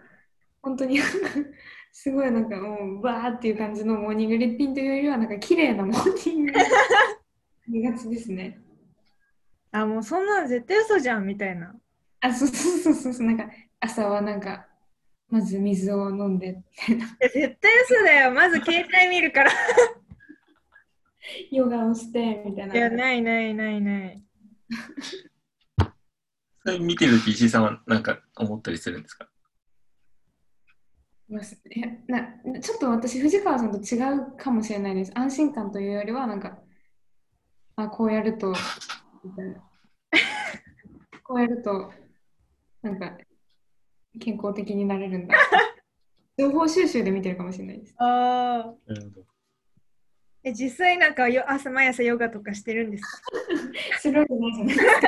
本当に すごいなんかもう、バーっていう感じのモーニングルーティンというよりは、なんか綺麗なモーニングルーティン見がちですね。あもうそんなの絶対嘘じゃんみたいな。あ、そうそうそうそうそう、なんか朝はなんか、まず水を飲んで、みたいな。絶対嘘だよ。まず携帯見るから。ヨガをして、みたいな。いやないないないない。それ見てるって石井さんはなんか思ったりするんですか？いやなちょっと私、藤川さんと違うかもしれないです。安心感というよりは、なんか、あ、こうやると、みたいな。こうやると、なんか、健康的になれるんだ。情報収集で見てるかもしれないです。ああ。え実際なんかよ朝毎朝ヨガとかしてるんですか？するわけないじゃないですか。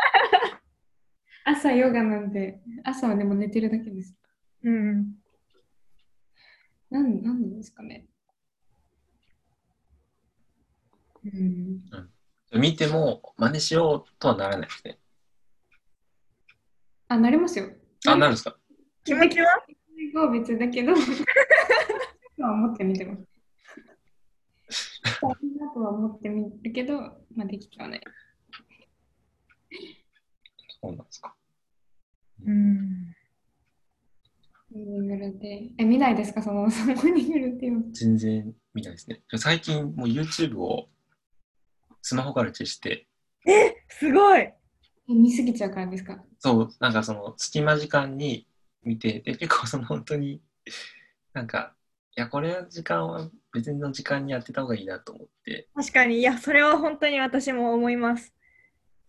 朝ヨガなんで、朝はでも寝てるだけです。うん。なんなんでですかね。うん。見ても真似しようとはならないですね。あ、なりますよ。あ、なるんですか？気持ちは？は別だけど、は思ってみてます。だとは思ってみるけど、まあ、できてはない。そうなんですか。うん。モーニングルーティン。え、見ないですか？そのモーニングルーティンを。全然見ないですね。最近もう YouTube をスマホから消して、えすごいえ見すぎちゃうからですか？そう、なんかその隙間時間に見て、で、結構その本当に、なんか、いや、これの時間は別の時間にやってた方がいいなと思って、確かに、いや、それは本当に私も思います。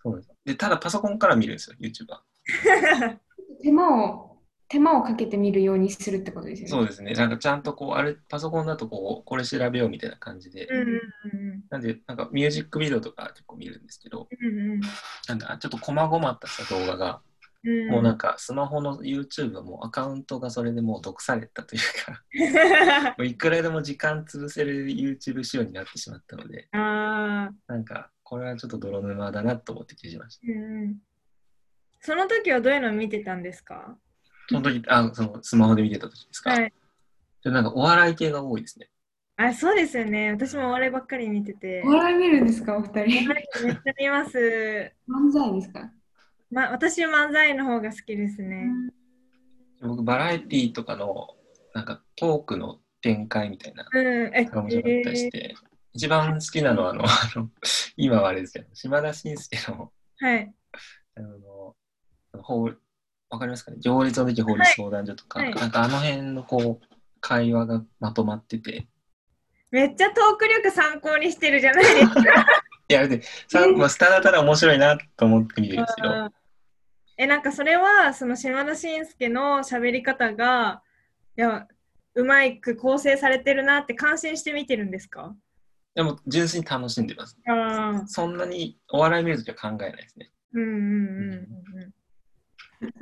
そうです。で、ただパソコンから見るんですよ、YouTuber。手間を、手間をかけて見るようにするってことですよね。そうですね。なんかちゃんとこう、あれ、パソコンだとこう、これ調べようみたいな感じで、うんうんなんで、なんかミュージックビデオとか結構見るんですけど、うんうんなんかちょっと細々ったさ動画が、うん。もうなんかスマホの YouTube はもうアカウントがそれでもう毒されたというか、もういくらでも時間潰せる YouTube 仕様になってしまったので、ああ、なんかこれはちょっと泥沼だなと思って記事ました。うんうん。その時はどういうの見てたんですか？その時、あ、そのスマホで見てた時ですか？はい。でなんかお笑い系が多いですね。あ、そうですよね。私もお笑いばっかり見てて。お笑い見るんですか、お二人。めっちゃ見ます。漫才ですか？ま、私漫才の方が好きですね。僕、バラエティーとかの、なんかトークの展開みたいなうん。え、のが面白かったりして、一番好きなのは、あの、あの今はあれですけど、島田紳介の、えーはい。あの、法わかりますかね？行列のできる法律相談所とか、はい。はいなんかあの辺のこう、会話がまとまってて、めっちゃトーク力参考にしてるじゃないですか。いや、で、さまあ、ただただ面白いなと思って見てるんですけど、うんえ、なんかそれは、その島田紳介の喋り方が、いや、うまく構成されてるなって感心して見てるんですか？でも純粋に楽しんでます。そんなにお笑い見るときは考えないですね。うんうんうんうんうん。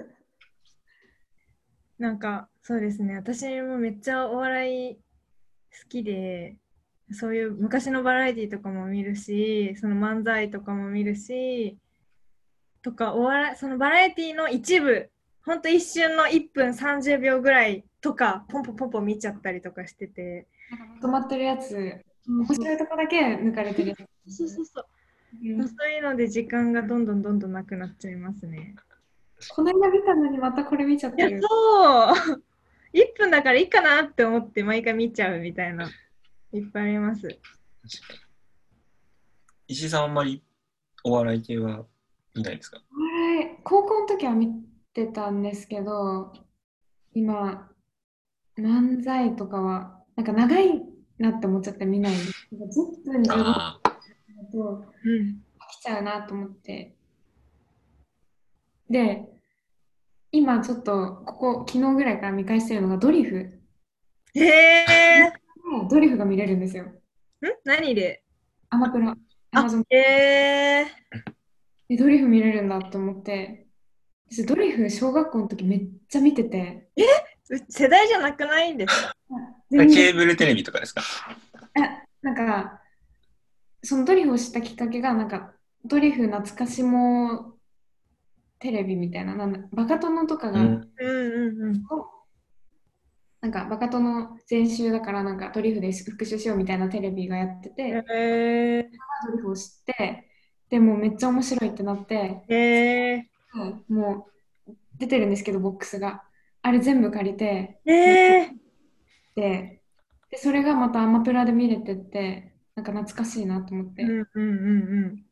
なんか、そうですね。私もめっちゃお笑い好きで、そういう昔のバラエティとかも見るし、その漫才とかも見るし、とか、お笑い、そのバラエティの一部、ほんと一瞬の1分30秒ぐらいとか、ポンポンポンポン見ちゃったりとかしてて。まとまってるやつ、面白いとこだけ抜かれてるやつ。そうそうそう。うんそういうので時間がどんどんどんどんなくなっちゃいますね。この間見たのにまたこれ見ちゃっいやてる。そう1分だからいいかなって思って毎回見ちゃうみたいな。いっぱいあります。石井さんあんまりお笑い系は見ないですか？お笑い高校の時は見てたんですけど、今、漫才とかは、なんか長いなって思っちゃって見ないんです。なんか10分15分ああ、だとうん。飽きちゃうなと思って。で、今ちょっと、ここ、昨日ぐらいから見返してるのがドリフ。へえドリフが見れるんですよ。ー。ん？何で？アマプラ。あ Amazon へえで、ドリフ見れるんだと思って、私ドリフ小学校の時めっちゃ見てて、ー。世代じゃなくないんですか？ケーブルテレビとかですか？あなんか、そのドリフを知ったきっかけが、なんか、ドリフ懐かしもテレビみたいな、なんだバカ殿とかが、うん。うんうんうん。なんか、バカ殿全集だから、なんか、ドリフで復習しようみたいなテレビがやってて、へえドリフを知って、でもうめっちゃ面白いってなって、えもう出てるんですけど、ボックスが。あれ全部借りて、えで、でそれがまたアマプラで見れてって、なんか懐かしいなと思って、うんうんうんなん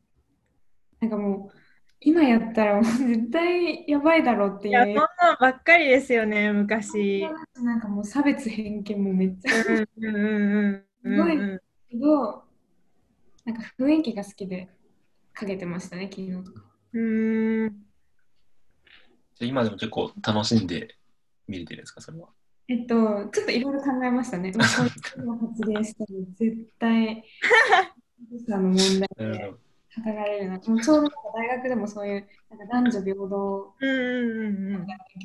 今やったらもう絶対やばいだろうってうん。いいうや、そんなんばっかりですよね、昔。なんかもう差別偏見もめっちゃうんうんうんうんうんうん。けど、なんか雰囲気が好きでかけてましたね、昨日とか。うーん。じゃあ今でも結構楽しんで見れてるんですかそれは？えっと、ちょっといろいろ考えましたね。まあ、こういう発言したら絶対、さの問題でほど。語られるな。もうちょうど大学でもそういうなんか男女平等。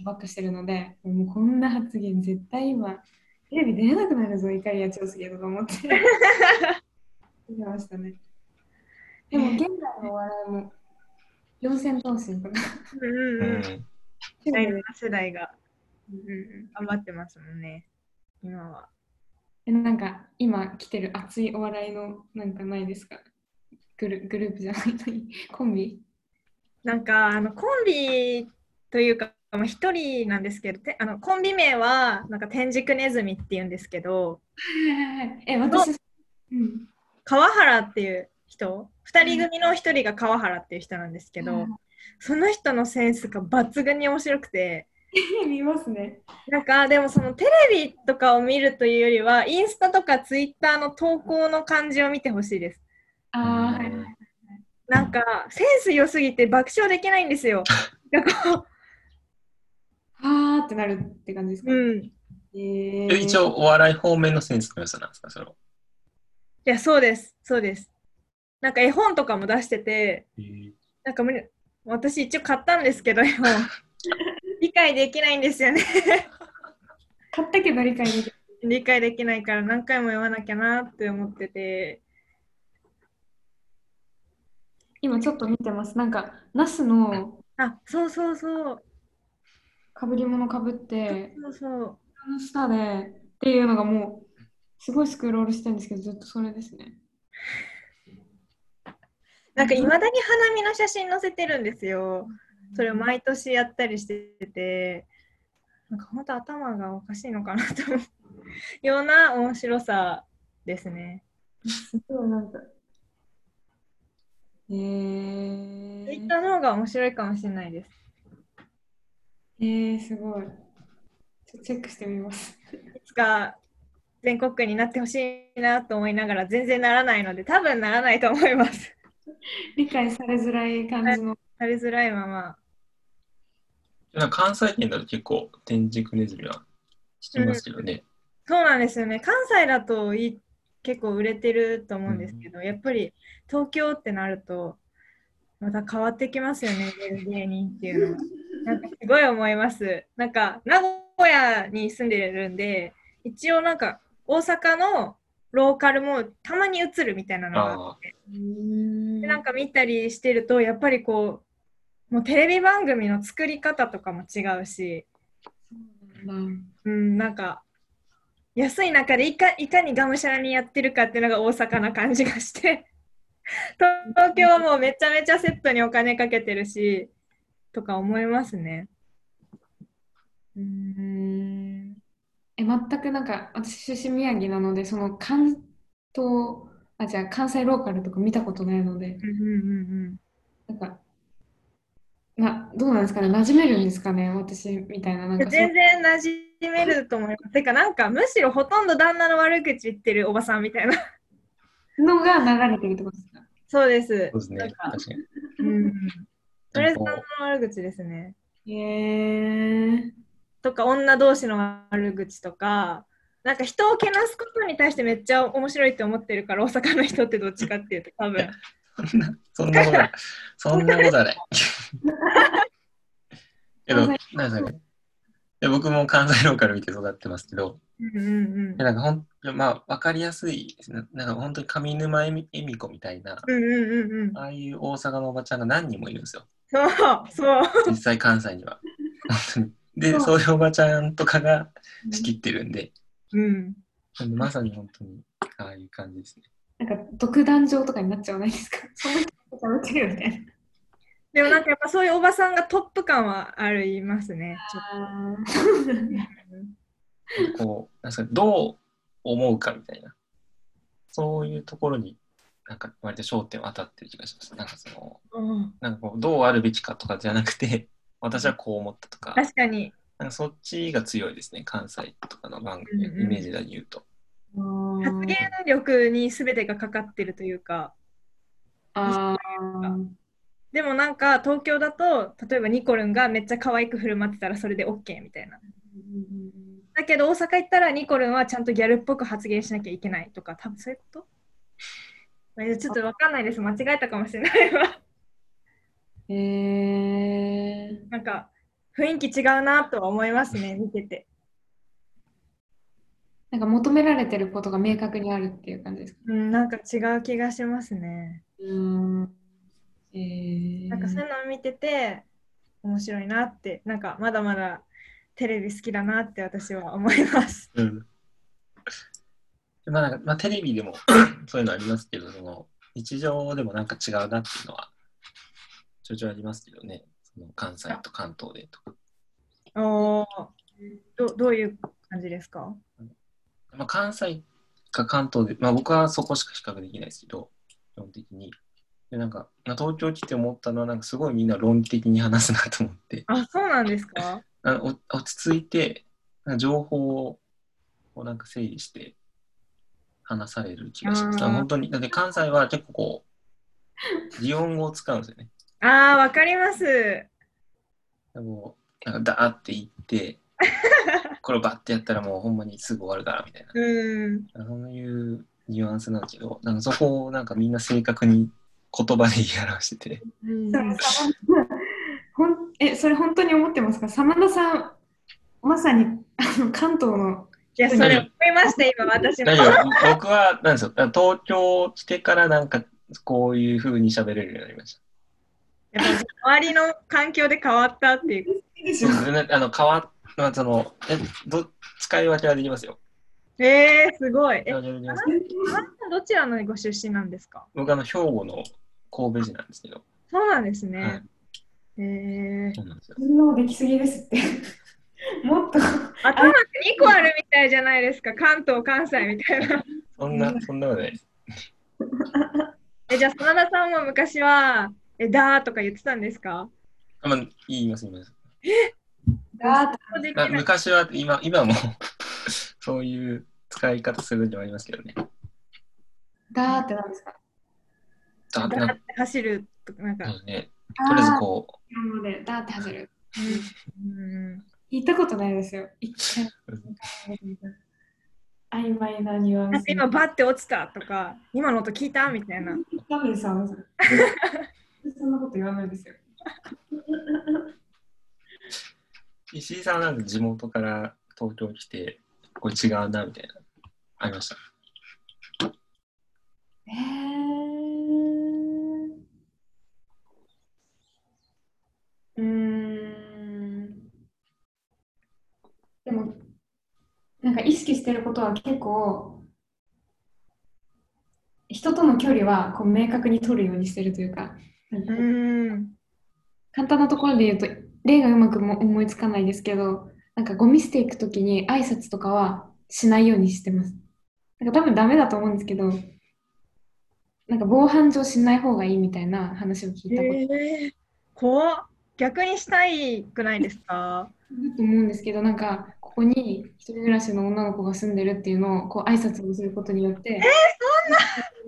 バックしてるので、もうこんな発言絶対今、テレビ出れなくなるぞ、怒りや長介とか思って。見てましたね。でも現在のお笑いも四千頭身とか。うんううんうん。ん。第7世代が頑張ってますもんね、今は。えなんか今来てる熱いお笑いのなんかないですか？グルグループじゃない コンビ？なんかあのコンビというか、まあ、一人なんですけどてあのコンビ名はなんか天竺ネズミっていうんですけど。え、私、うん。川原っていう人？2人組の1人が川原っていう人なんですけど、うんその人のセンスが抜群に面白くて 見ますね。なんかでもそのテレビとかを見るというよりはインスタとかツイッターの投稿の感じを見てほしいです。ああ、はいはい。なんかセンス良すぎて爆笑できないんですよ。なんかこはーってなるって感じですか、ううんえー、一応お笑い方面のセンスの良さなんですかそれは？いや、そうです、そうです。なんか絵本とかも出してて、なんか私一応買ったんですけど、絵本。理解できないんですよね。買ったけど理解できる。理解できないから何回も読まなきゃなって思ってて。今ちょっと見てます。なんか、ナスのあ、そうそうそう。かぶり物かぶって、そうそう。あの下でっていうのがもう、すごいスクロールしてるんですけど、ずっとそれですね。なんかいまだに花見の写真載せてるんですよ。それを毎年やったりしてて、なんか本当頭がおかしいのかなと思うような面白さですね。すごいなんか。えツイーッ、ターの方が面白いかもしれないです。えー、すごい。ちょチェックしてみます。いつか全国区になってほしいなと思いながら全然ならないので、多分ならないと思います。理解されづらい感じの。されづらいまま。なんか関西圏だと結構天竺ネズミは知ってますけどね。そうなんですよね。関西だといい結構売れてると思うんですけど、やっぱり東京ってなると、また変わってきますよね、芸人っていうの。は。なんかすごい思います。なんか名古屋に住んでるんで、一応なんか大阪のローカルもたまに映るみたいなのがあああ、でなんか見たりしてると、やっぱりこう、もうテレビ番組の作り方とかも違うし、うん、なんか安い中でいかいかにがむしゃらにやってるかっていうのが大阪な感じがして。東 東京はもうめちゃめちゃセットにお金かけてるしとか思いますね。うーん。え、全くなんか、私出身宮城なので、その関東、あ、じゃあ関西ローカルとか見たことないので、うんうんうん。なんか、な、どうなんですかね、馴染めるんですかね、私みたいな、なんうん、か全然馴染めると思います。てか？なんかむしろほとんど旦那の悪口言ってるおばさんみたいな。のが流れてるってことですか？そうですそう。ですね。なんか確かに。うん。それこ旦那の悪口ですね。へえとか女同士の悪口とかなんか人をけなすことに対してめっちゃ面白いって思ってるから大阪の人ってどっちかっていうと多分そんな、そんなことない。そんなことはない。け ど、なんですかね。いや僕も関西ローカル見て育ってますけど、うんうんなんかほん、まあ、わかりやすいですね。なんか本当に上沼恵美子みたいな、うんうんうんうんああいう大阪のおばちゃんが何人もいるんですよ。そうそう実際関西には。で、そうそういうおばちゃんとかが仕切ってるんで、うんなんでまさに本当にああいう感じですね。なんか独壇場とかになっちゃわないですか？その人が喋ってるよね。でもなんかやっぱそういうおばさんがトップ感はありますね。ちょっあこう、なんかどう思うかみたいな、そういうところに、なんか割と焦点を当たってる気がします。なんかその、と、うん。なんかこう、どうあるべきかとかじゃなくて、私はこう思ったとか、確かに。なんかそっちが強いですね、関西とかの番組、うんうんイメージで言うと。ー発言力に全てがかかってるというかあーでもなんか東京だと例えばニコルンがめっちゃ可愛く振る舞ってたらそれで OK みたいなだけど大阪行ったらニコルンはちゃんとギャルっぽく発言しなきゃいけないとか、多分そういうこと？まあちょっとわかんないです。間違えたかもしれないわ。へえなんか雰囲気違うなとは思いますね、見てて。なんか求められてることが明確にあるっていう感じですか？うん、なんか違う気がしますね。うーん。えー、なんかそういうのを見てて面白いなって、なんかまだまだテレビ好きだなって私は思います。うん。でまあなんかまあ、テレビでも そういうのありますけど、その日常でもなんか違うなっていうのはちょいちょいありますけどね。その関西と関東でとか。おーどどういう感じですか？まあ、関西か関東で、まあ僕はそこしか比較できないですけど、基本的に。で、なんか、まあ、東京来て思ったのは、なんかすごいみんな論理的に話すなと思って、あ、そうなんですか？あのお落ち着いて、情報をなんか整理して話される気がします。本当に、だって関西は結構こう、擬音語を使うんですよね。ああ、わかります。でもう、なんかダーって言って、これバッてやったらもうほんまにすぐ終わるからみたいな。うん。そういうニュアンスなんですけど、なんかそこをなんかみんな正確に言葉で言い表してて、ほんえ、それ本当に思ってますか？真田さん、まさにあの関東の、いや、それ思いました、今、私も。僕はなんですよ、東京来てからなんかこういう風に喋れるようになりましやっぱ周りの環境で変わったっていう。あの、変わっ、まあ、その、え、ど、使い分けはできますよ。えー、すごい。え、あなたどちらのご出身なんですか？僕、あの、兵庫の神戸市なんですけど。そうなんですはいね。。えー、そうなんですよ。運動できすぎですって。もっと。頭って2個あるみたいじゃないですか。関東、関西みたいな。そんな、そんなことないです。え、じゃあ、真田さんも昔は、え、だーとか言ってたんですか？あまあ、言います、言います。ガあ。昔は、今、今も そういう使い方するんではありますけどね。ガーってなんですか？だなだーって走るとか、なんか。ね、とりあえずこなので、ダーって走る。うん言ったことないですよ。一回曖昧なニュアンス。今、バッて落ちたとか、今の音聞いたみたいな。ダメですよ、あの人そんなこと言わないですよ。う、石井さんはなんか地元から東京来て、これ違うな、みたいな、ありました？えー、うーん。でも、なんか意識してることは結構、人との距離はこう明確に取るようにしてるというかうん。簡単なところで言うと、例がうまくも思いつかないですけど、なんかゴミ捨て行くときに挨拶とかはしないようにしてます。なんか多分ダメだと思うんですけど、なんか防犯上しない方がいいみたいな話を聞いたこと。えー、怖っ。逆にしたいくないですか？と思うんですけど、なんかここに一人暮らしの女の子が住んでるっていうのをこう挨拶をすることによって、えー、そんな。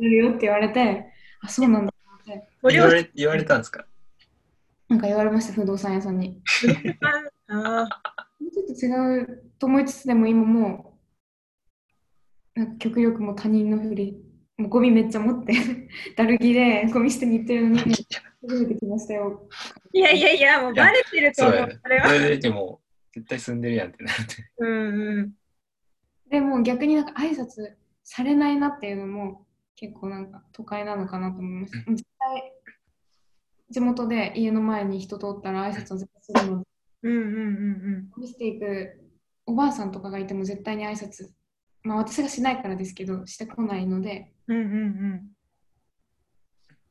るよって言われて、あ、そうなんだって、言われ言われたんですか？なんか言われました、不動産屋さんに。あーもうちょっと違うと思いつつでも今もうなんか極力もう他人のふりもうゴミめっちゃ持って だるぎでゴミ捨てに行ってるのに初めて来ましたよいやいやいや、もうバレてると思うそれは。それで、でも、絶対住んでるやんってなって。うんうん。でも逆になんか挨拶されないなっていうのも結構なんか都会なのかなと思います絶対地元で家の前に人通ったら挨拶を絶対するのでうんうんうんゴミ捨ていくおばあさんとかがいても絶対に挨拶まあ私がしないからですけどしてこないのでうん。うんうん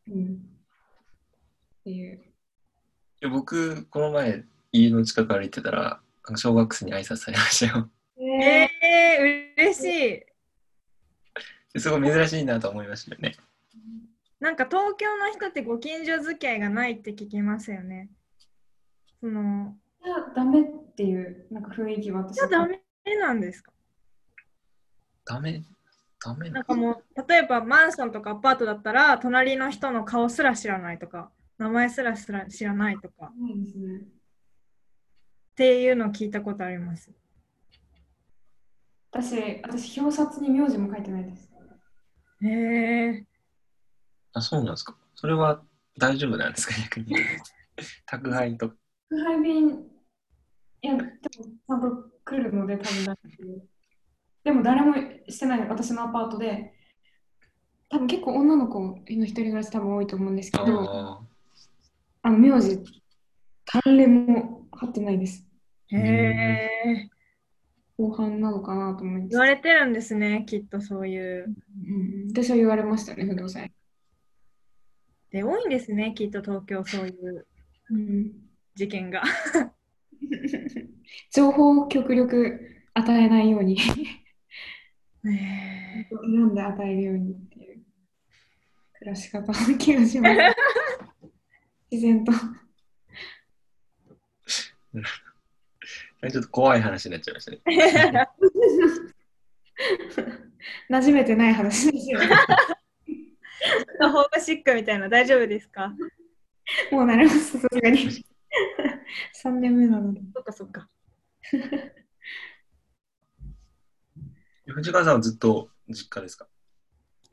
うんっていう。いや僕、この前、家の近く歩いてたら、小学生に挨拶されましたよ。うん。えー、嬉しい。ですごい珍しいなと思いましたよね。なんか東京の人ってご近所付き合いがないって聞きますよね。その、いや、ダメっていうなんか雰囲気は私じゃあダメなんですか？ダメ、ダメなんかもう、例えばマンションとかアパートだったら、隣の人の顔すら知らないとか、名前すらすら知らないとか、ないですね。っていうのを聞いたことあります。私、私、表札に名字も書いてないです。へえ。あ、そうなんですか。それは大丈夫なんですか、逆に。宅配とか。宅配便、いや、でもちゃんと来るので、多分だでも誰もしてない私のアパートで、多分結構女の子の一人暮らし多分多いと思うんですけど、ああの名字、誰も貼ってないです。へえ。後半なのかなと思います言わ。れてるんですね、きっとそういう。うん、私は言われましたね、不動産屋。で、多いんですね、きっと東京そういううん、事件が。情報を極力与えないように、へえ。選んで与えるようにっていう暮らし方の気がします。自然と。ちょっと怖い話になっちゃいましたね。馴染めてない話ですよね。ホームシックみたいな大丈夫ですか？もう慣れます、さすがに。3年目なので。そっかそっか。藤川さんはずっと実家ですか？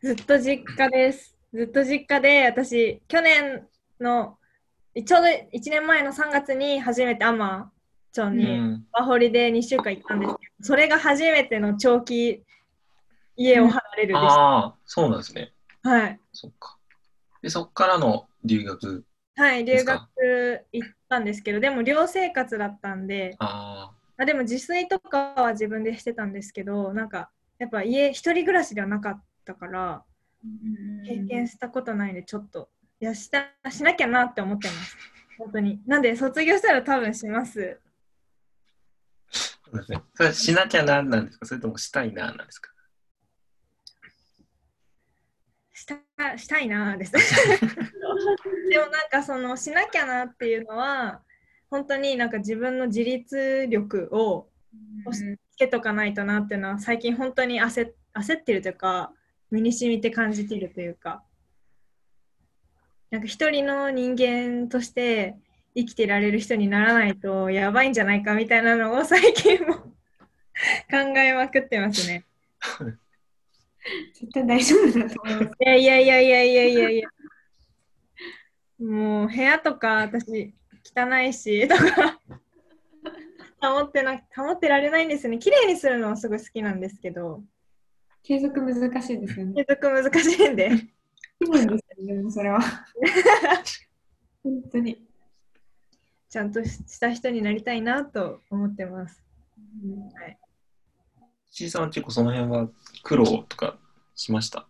ずっと実家です。ずっと実家で、私、去年の、ちょうど1年前の3月に初めてアマ町うにん。ワホリで2週間行ったんですけど、それが初めての長期家を離れるでした。ああ、そうなんですね。はい。そっか。で、そこからの留学？はい、留学行ったんですけど、でも寮生活だったんで、ああでも自炊とかは自分でしてたんですけど、なんかやっぱ家、一人暮らしではなかったから、経験したことないんで、ちょっと、いやしたしなきゃなって思ってます。本当に。なんで、卒業したら多分します。あ、そうですね。それはしなきゃなんなんですか？それともしたいななんですか？したしたいなです。でもなんかそのしなきゃなっていうのは本当になんか自分の自立力をつけとかないとなっていうのは最近本当に焦焦ってるというか身に染みて感じているというかなんか一人の人間として生きてられる人にならないとやばいんじゃないかみたいなのを最近も 考えまくってますね。絶対大丈夫だと思います。いやいやいやいやいやいやいや。もう部屋とか私汚いしとか保ってな保ってられないんですよね。綺麗にするのはすごい好きなんですけど、継続難しいですよね。継続難しいんで。気分ですよね、それは。本当に。ちゃんとした人になりたいなと思ってます。ちいさんは結構その辺は苦労とかしました？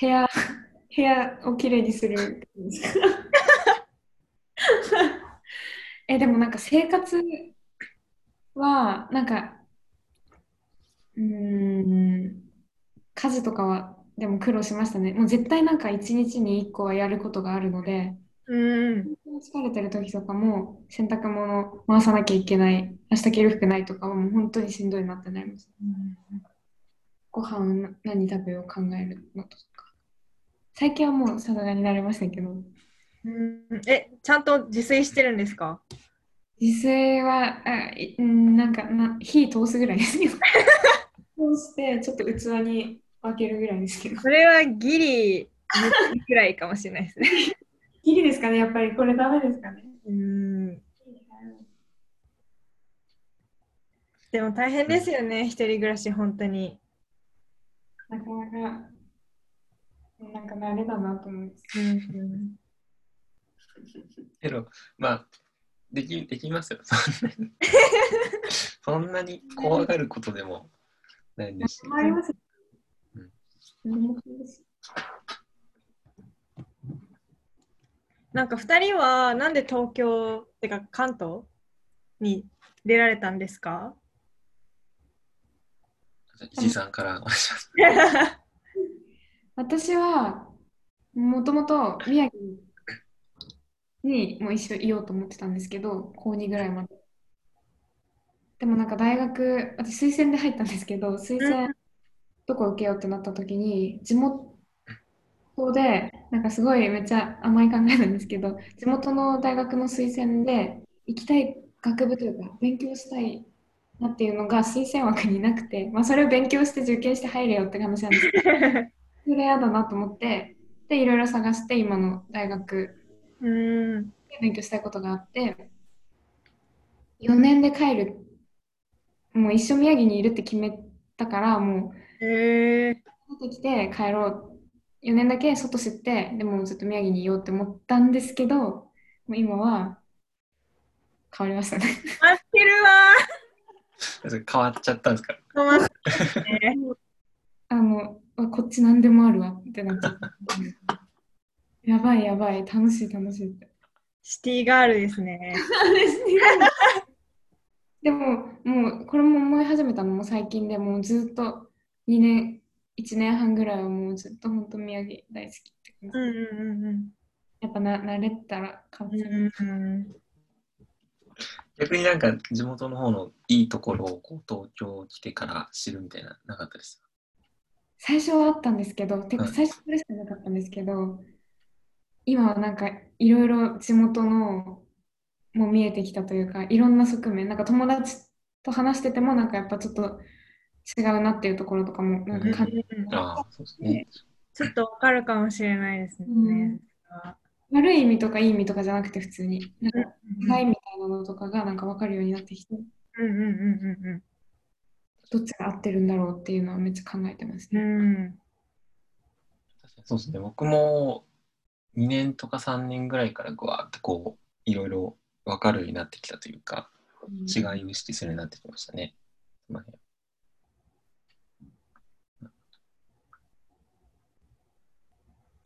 部屋、部屋をきれいにする え、でもなんか生活は、なんか、うん、家事とかは、でも苦労しましたね。もう絶対なんか一日に一個はやることがあるので、うん。疲れてる時とかも洗濯物回さなきゃいけない、明日着る服ないとかはもう本当にしんどいなってなります。ご飯何食べよう考えるのとか。最近はもうさすがになれましたけど、うんえ、ちゃんと自炊してるんですか？自炊は、あいうんなんかな火通すぐらいですけど。通してちょっと器に分けるぐらいですけど。それはギリぐらいかもしれないですね。ギリですかねやっぱりこれダメですかねうん。でも大変ですよね、一人暮らし、本当に。なかなか、なんか慣れだなと思います。うんけど、まあ、できできますよ。そんなに そんなに怖がることでもないんですし。あります。うんなんか2人はなんで東京ってか関東に出られたんですか？石井さんからお願いします。私はもともと宮城にもう一緒いようと思ってたんですけど、高2ぐらいまで。でもなんか大学、私推薦で入ったんですけど、推薦どこ受けようってなった時に、地元で、なんかすごいめっちゃ甘い考えなんですけど、地元の大学の推薦で行きたい学部というか、勉強したいなっていうのが推薦枠になくて、まあそれを勉強して受験して入れよって話なんですけど、それ嫌だなと思って、で、いろいろ探して、今の大学うんで勉強したいことがあって、4年で帰る、もう一生宮城にいるって決めたから、もう出てきて帰ろう。4年だけ外知って、でもずっと宮城にいようって思ったんですけど、もう今は変わりましたね。待ってるわ変わっちゃったんですか？ー待ってね あの、あこっち何でもあるわってなっちゃった。やばいやばい、楽しい楽しいって。シティガールですね。でも、もうこれも思い始めたのも最近でもうずっと2年、1年半ぐらいはもうずっと本当宮城大好きって感じ。うんうんうんやっぱな慣れたら変わっちゃう。うんうん逆になんか地元の方のいいところをこう東京来てから知るみたいななかったです最初はあったんですけど、てかはい最初それしかなかったんですけど、今はなんかいろいろ地元のも見えてきたというか、いろんな側面、なんか友達と話しててもなんかやっぱちょっと違うなっていうところとかもなんか感じうんああ、そうですね。ちょっとわかるかもしれないですね。うん悪い意味とかいい意味とかじゃなくて普通に、なんか違いみたいなのとかがなんか分かるようになってきて、うんうんうんうんどっちが合ってるんだろうっていうのはめっちゃ考えてますうん。ね。うん。そうですね、僕も2年とか3年ぐらいからぐわーってこう、いろいろ分かるようになってきたというか、違いを意識するようになってきましたね。その辺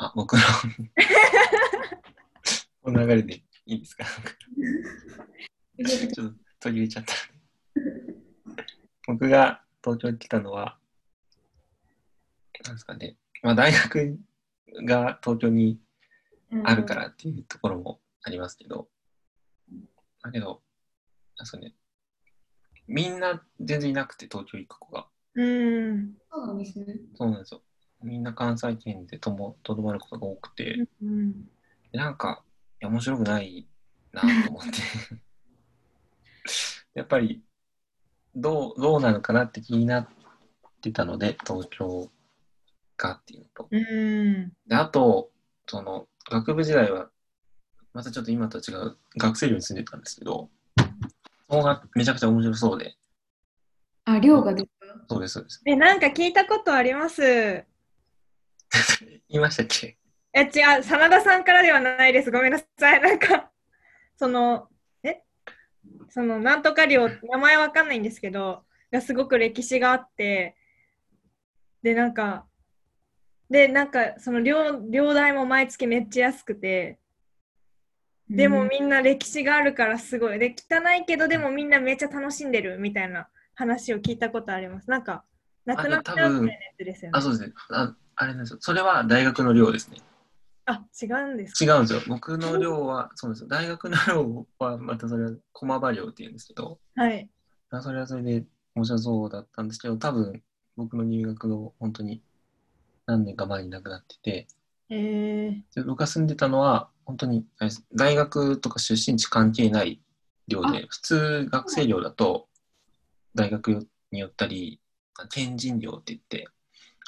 あ、僕の この流れでいいですか？ちょっと途切れちゃった。僕が東京に来たのは、なんですかね、まあ、大学が東京にあるからっていうところもありますけど、だけど、なんですかね、みんな全然いなくて、東京行く子が。うん。そうなんですね。そうなんですよ。みんな関西圏でともとどまることが多くて、うん。でなんか、いや面白くないなと思って。やっぱり、どう、どうなのかなって気になってたので、東京がっていうのと。うん。で、あと、その、学部時代は、またちょっと今とは違う学生寮に住んでたんですけど、そこがめちゃくちゃ面白そうで、あ、量がですか？そうです、そうです。え、なんか聞いたことあります。え、言いましたっけ？違う、真田さんからではないです。ごめんなさい。なんか、その、え？その、なんとか寮、名前わかんないんですけど、がすごく歴史があって、で、なんか、で、なんか、その寮、寮代も毎月めっちゃ安くて、でもみんな歴史があるからすごい。で、汚いけど、でもみんなめっちゃ楽しんでるみたいな話を聞いたことあります。なんか、なくなっちゃうみたいなやつですよね。あ、そうですね。ああれなんですよ。それは大学の寮ですね。あ、違うんです違うんですよ。僕の寮は、そうなんですよ。大学の寮は、またそれは駒場寮っていうんですけど、かはい。あそれはそれで面白そうだったんですけど、多分僕の入学の本当に何年か前に亡くなってて、えー、で僕が住んでたのは、本当にあれです大学とか出身地関係ない寮で、普通学生寮だと大学によったり、県人寮って言って、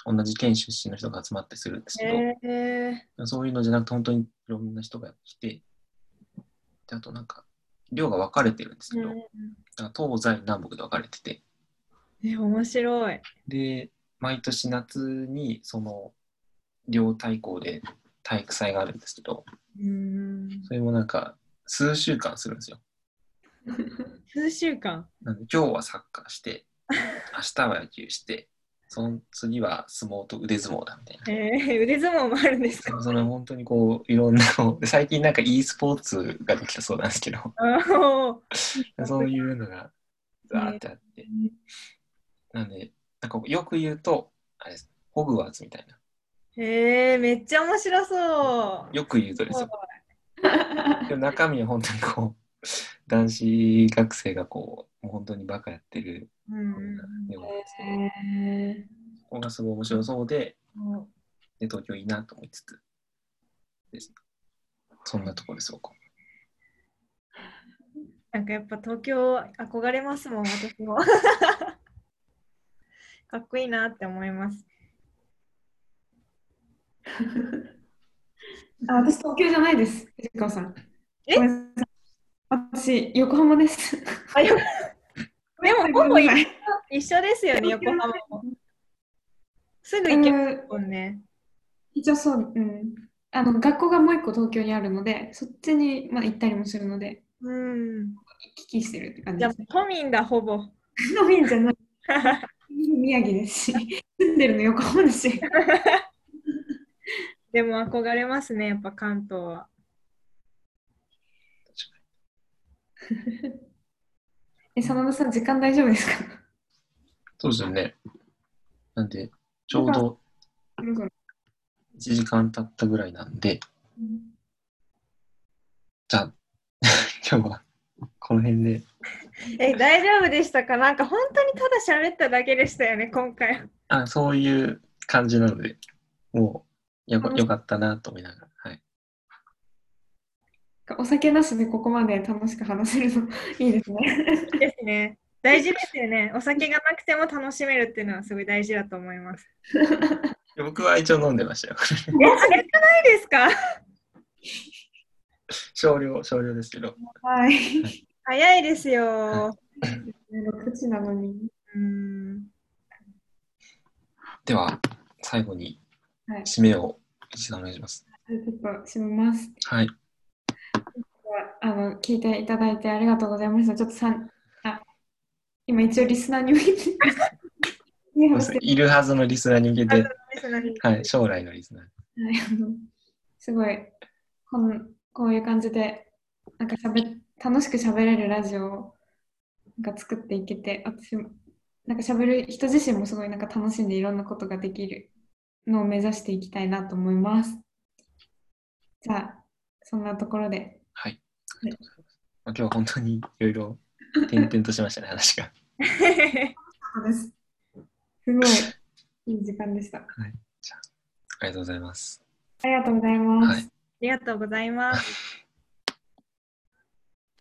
同じ県出身の人が集まってするんですけど、えそういうのじゃなくて、本当にいろんな人が来て、であとなんか、寮が分かれてるんですーけど、なんか東西南北で分かれてて、え、面白い。で、毎年夏にその寮対抗で体育祭があるんですけど。それもなんか数週間するんですよ。数週間。なんで今日はサッカーして、明日は野球して、その次は相撲と腕相撲だみたいな。えー、腕相撲もあるんですか？その本当にこういろんな最近なんか e スポーツができたそうなんですけど、そういうのがザーってあって、なんで、なんかよく言うと、あれホグワーツみたいな。えー、めっちゃ面白そう。よく言うとですよ。中身は本当にこう、男子学生がこう、もう本当にバカやってるうんようなですけど、えそこがすごい面白そうで、うんで東京いいなと思いつつです。そんなところです、僕。なんかやっぱ東京憧れますもん、私も。かっこいいなって思います。あ私、東京じゃないです、藤川さん。え？私、横浜です。あよ でも、ほぼ一緒ですよね、横浜も。すぐ行けますもんね。一応そう、うん。あの、学校がもう一個東京にあるので、そっちに、まあ、行ったりもするので、うん。行き来してるって感じゃあじです。、都民だ、ほぼ。のみんじゃない。宮城ですし、住んでるの横浜だし。でも憧れますね、やっぱ関東は。え、真田さん、時間大丈夫ですか？そうですよね。なんで、ちょうどなんか1時間経ったぐらいなんで、じゃあ、今日はこの辺で、え、大丈夫でしたか？なんか本当にただ喋っただけでしたよね、今回。あそういう感じなので、もうよかよかったなと思いながら、はい。お酒なしでここまで楽しく話せるの いいですね。いいですね。大事ですよね。お酒がなくても楽しめるっていうのはすごい大事だと思います。僕は一応飲んでましたよ。え、あれじゃないですか 少量、少量ですけど。はい。早いですよ。6時なのに。うん。では、最後にはい締めを一度お願いします。ちょっと締めます。はい。あの聞いていただいてありがとうございました。ちょっとさんあ今一応リスナーに向けて いるはずのリスナーに向けて、はい、将来のリスナー。はいあのすごいこんこういう感じでなんかしゃべ楽しく喋れるラジオをなんか作っていけて私もなんか喋る人自身もすごいなんか楽しんでいろんなことができるのを目指していきたいなと思います。じゃあそんなところではい。ありがとうござい今日は本当にいろいろ転々としましたね、話が。す。すごいいい時間でした。あありがとうございます。りがとうございます。はいありがとうございます。